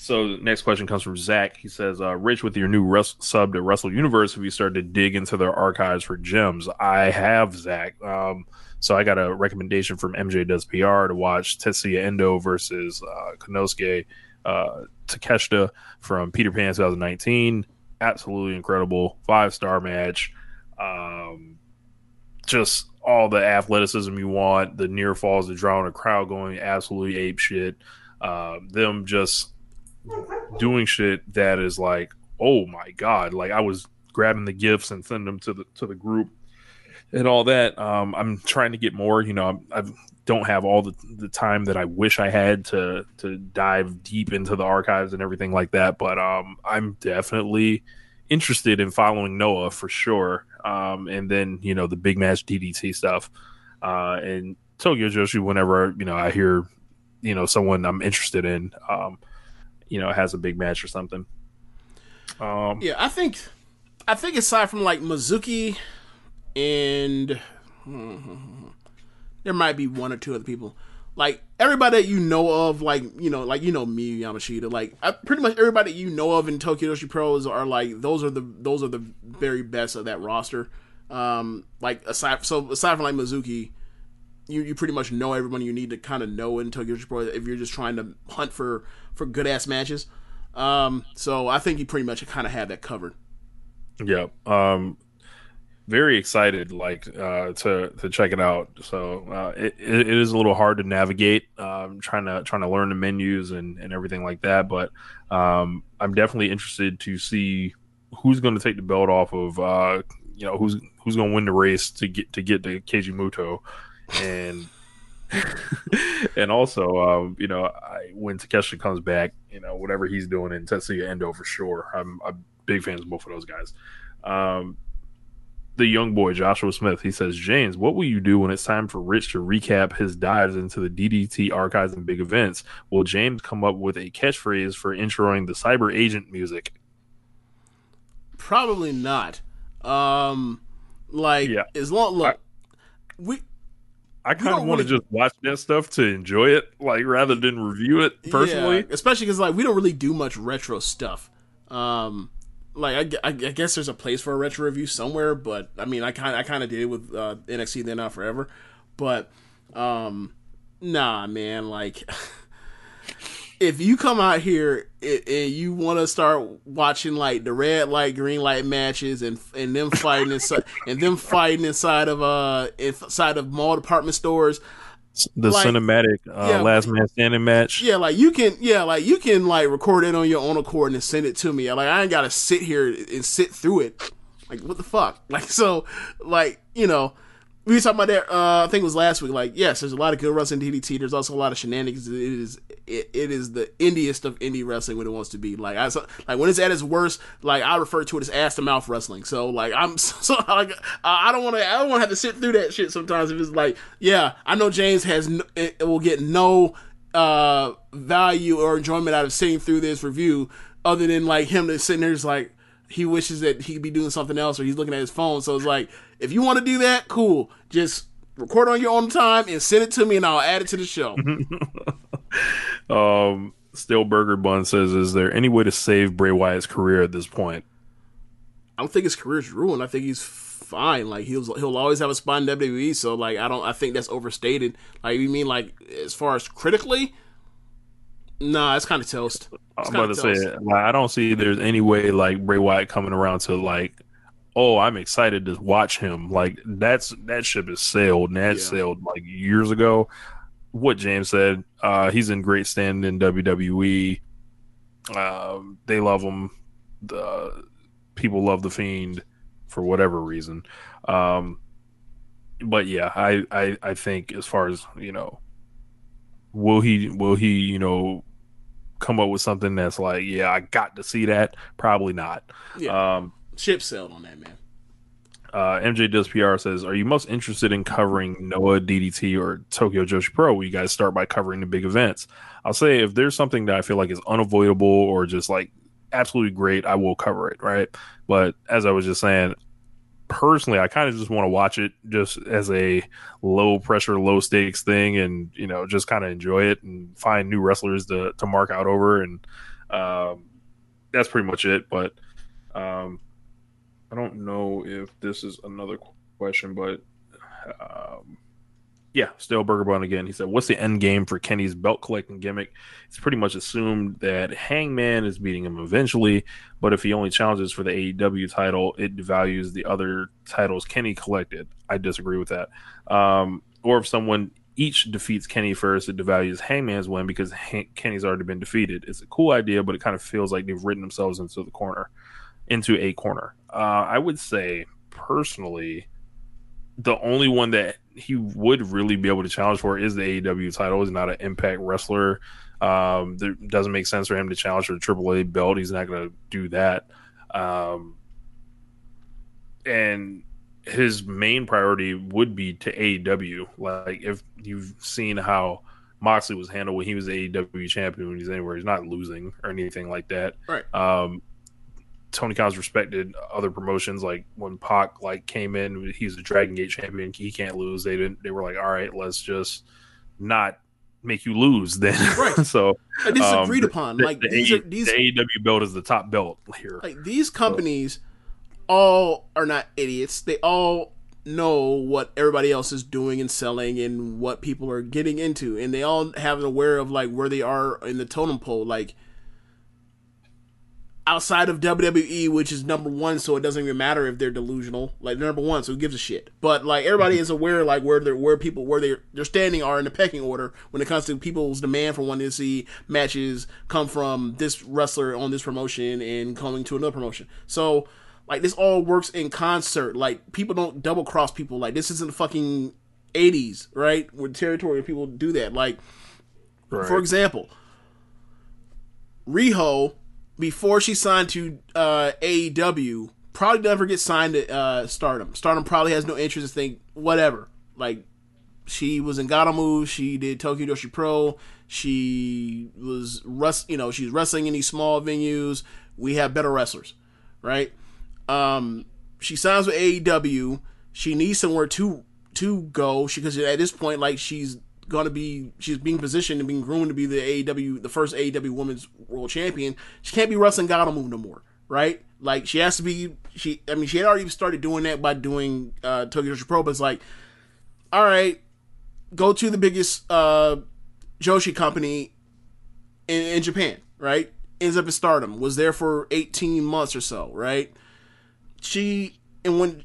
So next question comes from Zach. He says, uh, "Rich, with your new sub to Wrestle Universe, have you started to dig into their archives for gems?" I have, Zach. Um, so I got a recommendation from MJ Does PR to watch Tetsuya Endo versus uh, Konosuke uh, Takeshita from Peter Pan 2019. Absolutely incredible, five star match. Um, just all the athleticism you want, the near falls, the drawing a crowd going absolutely ape shit. Uh, them just doing shit that is like, oh my god! Like I was grabbing the gifts and sending them to the to the group and all that. Um, I'm trying to get more. You know, I don't have all the the time that I wish I had to to dive deep into the archives and everything like that. But um, I'm definitely interested in following Noah for sure. Um, and then you know the big match DDT stuff, uh, and Tokyo Joshi. Whenever you know I hear you know someone I'm interested in, um, you know has a big match or something. Um, Yeah, I think I think aside from like Mizuki and there might be one or two other people. Like everybody that you know of, like you know, like you know Miu, Yamashita. Like I, pretty much everybody you know of in Tokyo Joshi Pros are like those are the those are the very best of that roster. Um, like aside so aside from like Mizuki, you you pretty much know everyone you need to kind of know in Tokyo Pro if you're just trying to hunt for for good ass matches. Um, so I think you pretty much kind of have that covered. Yeah. Um, very excited like uh, to to check it out. So uh, it, it is a little hard to navigate, um, trying to trying to learn the menus and, and everything like that. But um, I'm definitely interested to see who's going to take the belt off of uh, you know who's who's going to win the race to get to get to Keiji Muto and. and also, um, you know, I, when Takeshita comes back, you know, whatever he's doing in Tetsuya Endo for sure. I'm, I'm big fans of both of those guys. Um, the young boy Joshua Smith. He says, James, what will you do when it's time for Rich to recap his dives into the DDT archives and big events? Will James come up with a catchphrase for introing the CyberAgent music? Probably not. Um, like Yeah. as long look, we I kind of want to really- just watch that stuff to enjoy it, like rather than review it personally. Yeah, especially because like we don't really do much retro stuff. Um, like I, I, I guess there's a place for a retro review somewhere, but I mean I kind I kind of did it with uh, NXT then not forever, but um, nah, man, like. [laughs] If you come out here and and you want to start watching like the red light, green light matches, and and them fighting [laughs] inside, and them fighting inside of uh inside of mall department stores, The Like- cinematic uh, Yeah. last man standing match. yeah, like you can, yeah, like you can like record it on your own accord and send it to me. Like I ain't gotta sit here and sit through it. Like what the fuck? [laughs] Like so, like you know, we were talking about that. Uh, I think it was last week. Like yes, there's a lot of good wrestling in DDT. There's also a lot of shenanigans. It is it, it is the indiest of indie wrestling when it wants to be. Like I like when it's at its worst. Like I refer to it as ass to mouth wrestling. So like I'm [laughs] so like I don't want to I don't want to have to sit through that shit sometimes. If it's like yeah, I know James has it will get no uh value or enjoyment out of sitting through this review other than like him to sitting there just like he wishes that he could be doing something else or he's looking at his phone. So it's like if you want to do that cool. Just record on your own time and send it to me and i'll add it to the show. [laughs] Um, Still Burger Bun says, "Is there any way to save Bray Wyatt's career at this point?" i don't think his career's ruined. I think he's fine. Like he'll he'll always have a spot in wwe so like i don't i think that's overstated. Like you mean like as far as critically nah it's kind of toast It's I'm about to say, like, I don't see there's any way like Bray Wyatt coming around to like, oh, I'm excited to watch him. Like that's that ship is sailed, and that Yeah. sailed like years ago. What James said, uh, he's in great standing in WWE. Um, they love him. The people love the Fiend for whatever reason. Um, but yeah, I, I I think as far as you know, will he will he you know come up with something that's like, yeah, I got to see that? Probably not. yeah Um, ship sailed on that man uh, MJ Does PR says, Are you most interested in covering Noah DDT or Tokyo Joshi Pro? Where you guys start by covering the big events. I'll say if there's something that I feel like is unavoidable or just like absolutely great, I will cover it, right? But as I was just saying, personally, I kind of just want to watch it just as a low pressure, low stakes thing, and you know, just kind of enjoy it and find new wrestlers to to mark out over, and um, that's pretty much it. But um, I don't know if this is another question, but um, yeah, Stale Burger Bun again. He said, "What's the end game for Kenny's belt collecting gimmick?" It's pretty much assumed that Hangman is beating him eventually, but if he only challenges for the AEW title, it devalues the other titles Kenny collected. I disagree with that. Um, or if someone each defeats Kenny first, it devalues Hangman's win because Han- Kenny's already been defeated. It's a cool idea, but it kind of feels like they've written themselves into the corner, into a corner. Uh, I would say personally, the only one that he would really be able to challenge for is the AEW title. He's not an Impact wrestler. Um, it doesn't make sense for him to challenge for the AAA belt. He's not going to do that. Um, and his main priority would be to AEW. Like if you've seen how Moxley was handled when he was AEW champion, when he's anywhere, he's not losing or anything like that. Right. Um, Tony Khan's respected other promotions. Like when Pac like came in, he's a Dragon Gate champion. He can't lose. They didn't. They were like, all right, let's just not make you lose then. Right. [laughs] so Like, this is um, agreed upon. the- Like the these are these the AEW belt is the top belt here. like these companies all are not idiots. They all know what everybody else is doing and selling and what people are getting into, and they all have an aware of like where they are in the totem pole. Like, outside of WWE, which is number one, so it doesn't even matter if they're delusional. Like they're number one, so who gives a shit? But like everybody mm-hmm. is aware, like where they're where people where they they're standing are in the pecking order when it comes to people's demand for wanting to see matches come from this wrestler on this promotion and coming to another promotion. So like this all works in concert. Like people don't double cross people. Like this isn't the fucking eighties, right? Where territory people do that. Like for example, Riho, before she signed to uh, AEW, probably never get signed to uh, Stardom. Stardom probably has no interest to think whatever. Like she was in Move, she did Tokyo Joshi Pro, she was rest, you know, she's wrestling in these small venues. We have better wrestlers, right? Um, she signs with AEW. She needs somewhere to to go. She because at this point, like she's gonna be, she's being positioned and being groomed to be the AEW, the first AEW Women's World Champion. She can't be wrestling Gatoh Move no more, right? Like she has to be. She, I mean, she had already started doing that by doing uh, Tokyo Pro, but it's like, all right, go to the biggest uh, Joshi company in, in Japan, right? Ends up in Stardom. Was there for eighteen months or so, right? She and when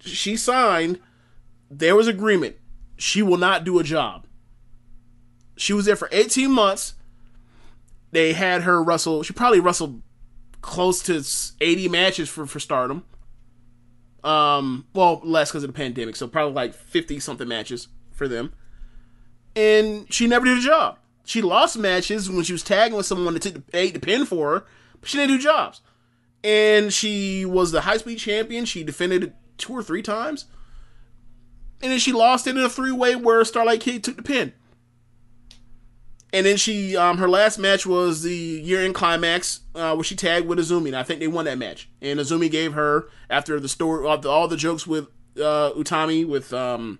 she signed, there was agreement. She will not do a job. She was there for 18 months. They had her wrestle. She probably wrestled close to 80 matches for, for Stardom. Um, well, less because of the pandemic, so probably like 50 something matches for them. And she never did a job. She lost matches when she was tagging with someone that took the, ate the pin for her, but she didn't do jobs. And she was the high speed champion. She defended it two or three times. And then she lost it in a three way where Starlight Kid took the pin. And then she, um, her last match was the year end climax uh, where she tagged with Azumi, and I think they won that match. And Azumi gave her after the story, after all the jokes with uh, Utami, with um,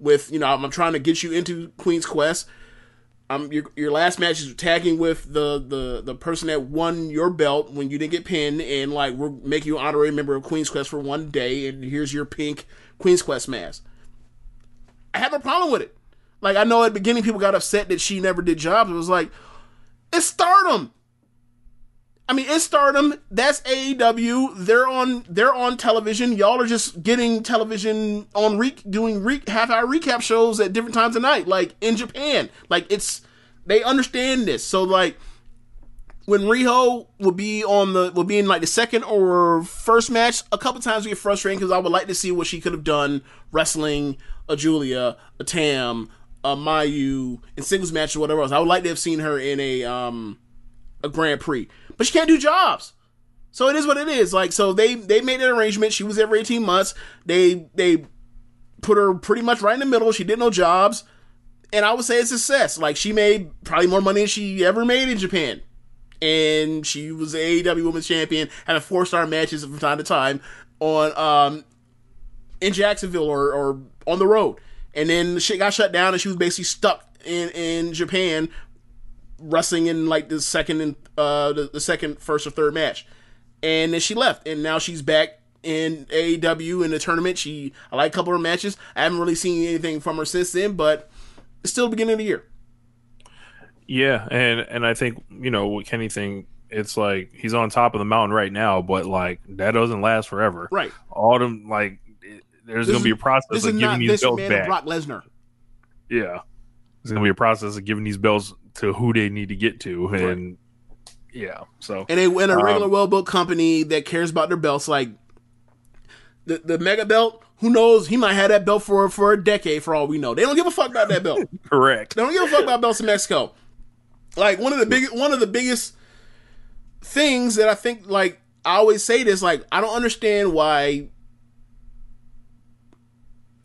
with you know, I'm trying to get you into Queen's Quest. Um, your your last match is tagging with the the the person that won your belt when you didn't get pinned, and like we're making you an honorary member of Queen's Quest for one day, and here's your pink Queen's Quest mask. I have no problem with it. Like I know at the beginning people got upset that she never did jobs. It was like, it's stardom. I mean, it's stardom. That's AEW. They're on. They're on television. Y'all are just getting television on re- doing re- half hour recap shows at different times of night, like in Japan. Like it's they understand this. So like when Riho will be on the will be in like the second or first match, a couple times we get frustrated because I would like to see what she could have done wrestling a Julia, a Tam, a Mayu in singles match or whatever else. I would like to have seen her in a um a Grand Prix, but she can't do jobs. So it is what it is. Like so they they made an arrangement. She was every eighteen months. They they put her pretty much right in the middle. She did no jobs, and I would say it's a success. Like she made probably more money than she ever made in Japan and she was the AEW Women's Champion, had a four star matches from time to time on um in Jacksonville or, or on the road. And then the shit got shut down, and she was basically stuck in in Japan, wrestling in like the second and uh the, the second, first or third match. And then she left, and now she's back in AEW in the tournament. She I like a couple of her matches. I haven't really seen anything from her since then, but it's still the beginning of the year. Yeah, and and I think you know with anything, it's like he's on top of the mountain right now, but like that doesn't last forever. Right. All them like there's gonna be a process of giving these belts back. Brock Lesnar. Yeah, there's gonna be a process of giving these belts to who they need to get to, and yeah, so and a, and a um, regular well built company that cares about their belts, like the the mega belt. Who knows? He might have that belt for for a decade, for all we know. They don't give a fuck about that belt. [laughs] correct. They don't give a fuck about belts in Mexico. Like one of the big one of the biggest things that I think like I always say this like I don't understand why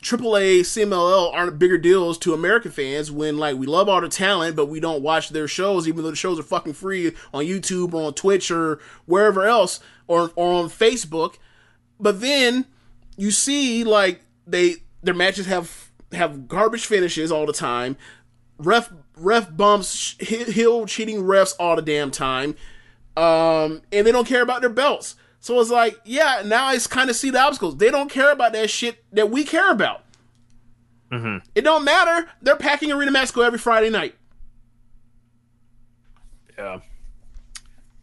AAA, CMLL aren't bigger deals to American fans when like we love all the talent, but we don't watch their shows, even though the shows are fucking free on YouTube or on Twitch or wherever else or or on Facebook. But then you see like they their matches have have garbage finishes all the time. Ref ref bumps, hi- heel cheating refs all the damn time. Um, and they don't care about their belts. So it's like, yeah, now I kind of see the obstacles. They don't care about that shit that we care about. Mhm. It don't matter. They're packing Arena Mexico every Friday night. Yeah.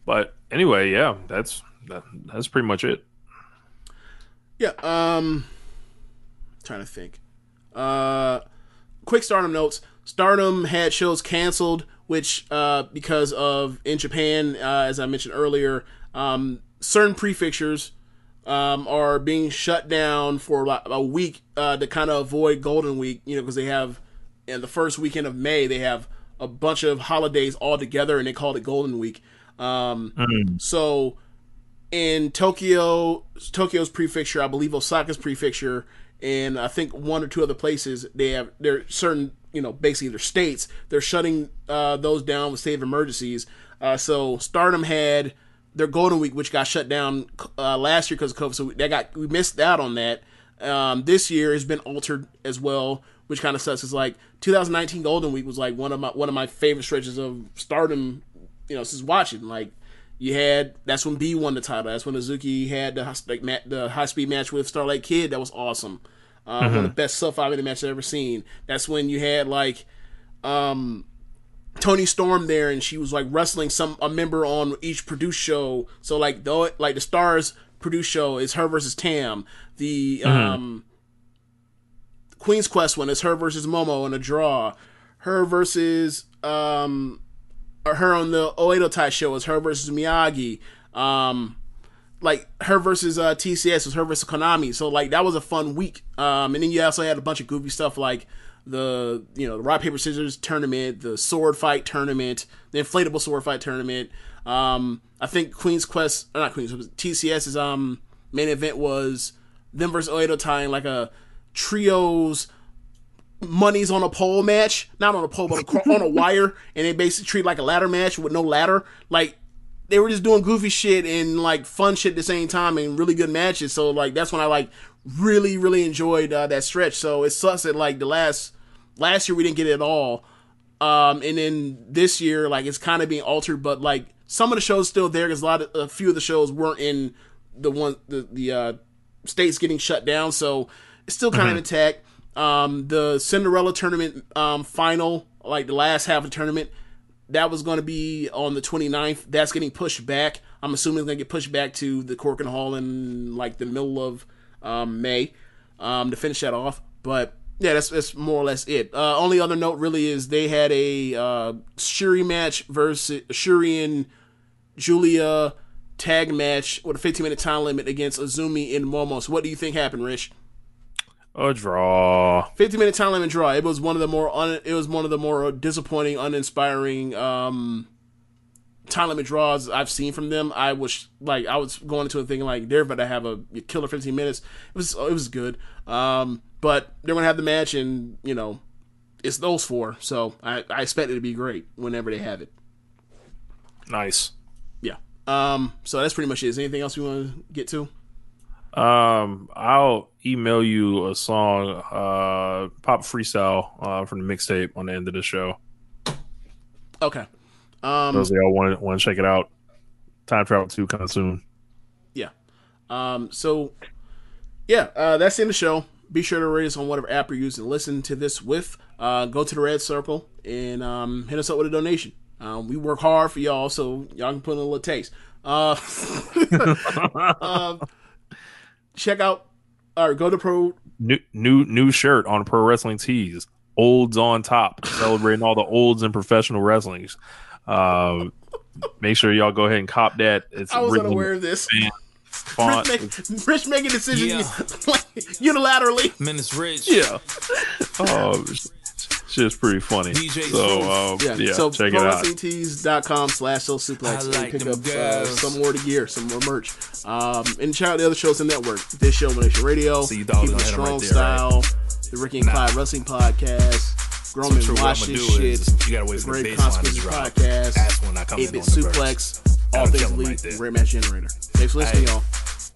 But anyway, yeah, that's that, that's pretty much it. Yeah. Um, trying to think. Uh, quick Stardom notes. Stardom had shows canceled, which uh, because of in Japan, uh, as I mentioned earlier, um, certain prefectures um, are being shut down for a week uh, to kind of avoid Golden Week. You know, because they have in the first weekend of May they have a bunch of holidays all together, and they called it Golden Week. Um, So in Tokyo, Tokyo's prefecture, I believe Osaka's prefecture, and I think one or two other places, they have there certain you know basically their states they're shutting uh, those down with state of emergencies. Uh, so Stardom had their Golden Week, which got shut down uh, last year because of COVID. So they got we missed out on that. Um, this year has been altered as well, which kind of sucks. It's like 2019 Golden Week was like one of my one of my favorite stretches of Stardom. You know, since watching like you had that's when B won the title. That's when Azuki had the high- the high speed match with Starlight Kid. That was awesome. Uh, One of the best sub five minute matches I've ever seen. That's when you had like um Toni Storm there, and she was like wrestling some a member on each produce show. So like the like the Stars produce show is her versus Tam. The um Queen's Quest one is her versus Momo in a draw. Her versus um her on the Oedo Tai show is her versus Miyagi. Um like her versus uh TCS was her versus Konami. So like that was a fun week. Um and then you also had a bunch of goofy stuff like the you know the rock paper scissors tournament, the sword fight tournament, the inflatable sword fight tournament. Um I think Queen's Quest or not Queen's TCS's um main event was them versus Oedo in like a trios money's on a pole match, not on a pole, but a, on a [laughs] wire, and they basically treat like a ladder match with no ladder. Like they were just doing goofy shit and like fun shit at the same time and really good matches. So like that's when I like really really enjoyed uh, that stretch. So it sucks that like the last last year we didn't get it at all, um, and then this year like it's kind of being altered, but like some of the shows still there because a lot of a few of the shows weren't in the one the the uh, states getting shut down, so it's still kind of intact. Um, the Cinderella tournament um, final, like the last half of the tournament, that was going to be on the 29th. That's getting pushed back. I'm assuming it's going to get pushed back to the Korakuen Hall in like the middle of um, May um, to finish that off. But yeah, that's that's more or less it. Uh, only other note really is they had a uh, Shuri match versus Shuri and Julia tag match with a 15 minute time limit against Azumi and Momo. So what do you think happened, Rich? A draw. 50 minute time limit draw. It was one of the more un, it was one of the more disappointing, uninspiring um time limit draws I've seen from them. I was like I was going into it thinking like they're about to have a killer 15 minutes. It was it was good. Um but they're going to have the match and, you know, it's those four. So I I expect it to be great whenever they have it. Nice. Yeah. Um so that's pretty much it. Is there anything else we want to get to? Um, I'll email you a song, uh, pop freestyle, uh, from the mixtape on the end of the show. Okay. Um Those of y'all want to want to check it out. Time travel kind of soon. Yeah. Um, so, yeah, uh, that's in the show. Be sure to rate us on whatever app you're using listen to this with. Uh, go to the red circle and um, hit us up with a donation. Um, we work hard for y'all, so y'all can put in a little taste. Uh, uh, [laughs] [laughs] check out or go to pro. New new new shirt on Pro Wrestling Tees. Olds on top, celebrating all the olds in professional wrestling. Um, make sure y'all go ahead and cop that. It's I was written unaware of this. fan font. Rich, make, Rich making decisions Yeah. [laughs] unilaterally. Man, it's rich. Yeah. Oh, it's just pretty funny. DJ So, um, Yeah, yeah, so check it out. ProWrestlingTees.com slash Soul Suplex. I and like pick up uh, some more to gear, some more merch. Um, and check out the other shows in the network. This show, Nation Radio, So you thought I was Keeping It gonna hit 'em Strong right there, Style, the Ricky and Clyde Wrestling Podcast, Grown So Men true, what Watch I'ma This do Shit, is you gotta wait for the Great bass to Consequences drop. Podcast, That's when I come in 8-Bit on the. Suplex, All Things kill 'em Elite, right. Great Match Generator. Thanks for listening, Hey. y'all.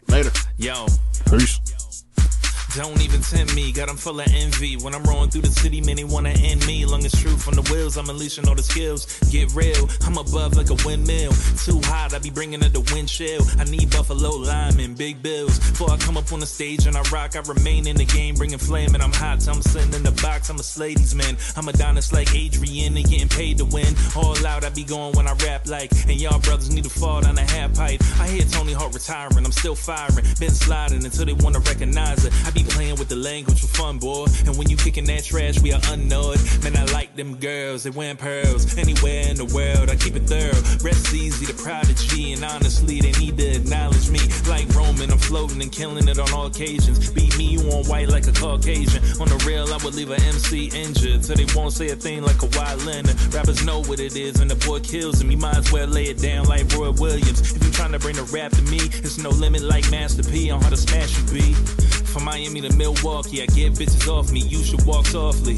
Later. Yo. Peace. Don't even tempt me, God, I'm full of envy. When I'm rolling through the city, many wanna end me. Long as truth on the wheels, I'm unleashing all the skills. Get real, I'm above like a windmill. Too hot, I be bringing it the wind chill. I need Buffalo linemen, big bills. Before I come up on the stage and I rock, I remain in the game, bringing flame. And I'm hot, till I'm sitting in the box, I'm a Slady's man. I'm a Adonis like Adrian, and getting paid to win. All out, I be going when I rap like. And y'all brothers need to fall down the half pipe. I hear Tony Hawk retiring, I'm still firing. Been sliding until they wanna recognize it. I be playing with the language for fun, boy. And when you kicking that trash, we are unknowed. Man, I like them girls, they wearing pearls. Anywhere in the world, I keep it thorough. Rest easy, the prodigy, and honestly, they need to acknowledge me. Like Roman, I'm floating and killing it on all occasions. Beat me, you on white like a Caucasian. On the real, I would leave a MC injured, so they won't say a thing like a wild Leonard. Rappers know what it is, and the boy kills him. You might as well lay it down like Roy Williams. If you trying to bring the rap to me, it's no limit like Master P on how to smash you be. From Miami to Milwaukee, I get bitches off me. You should walk softly.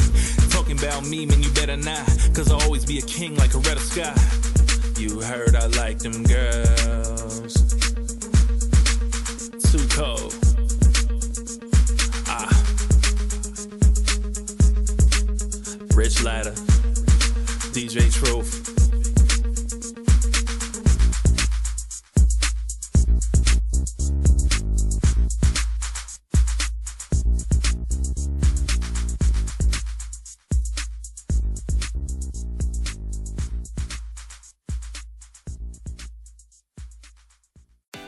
Talking about me, man, you better not. Cause I'll always be a king like a red sky. You heard I like them girls. Too cold. Ah. Rich Ladder. DJ Truth.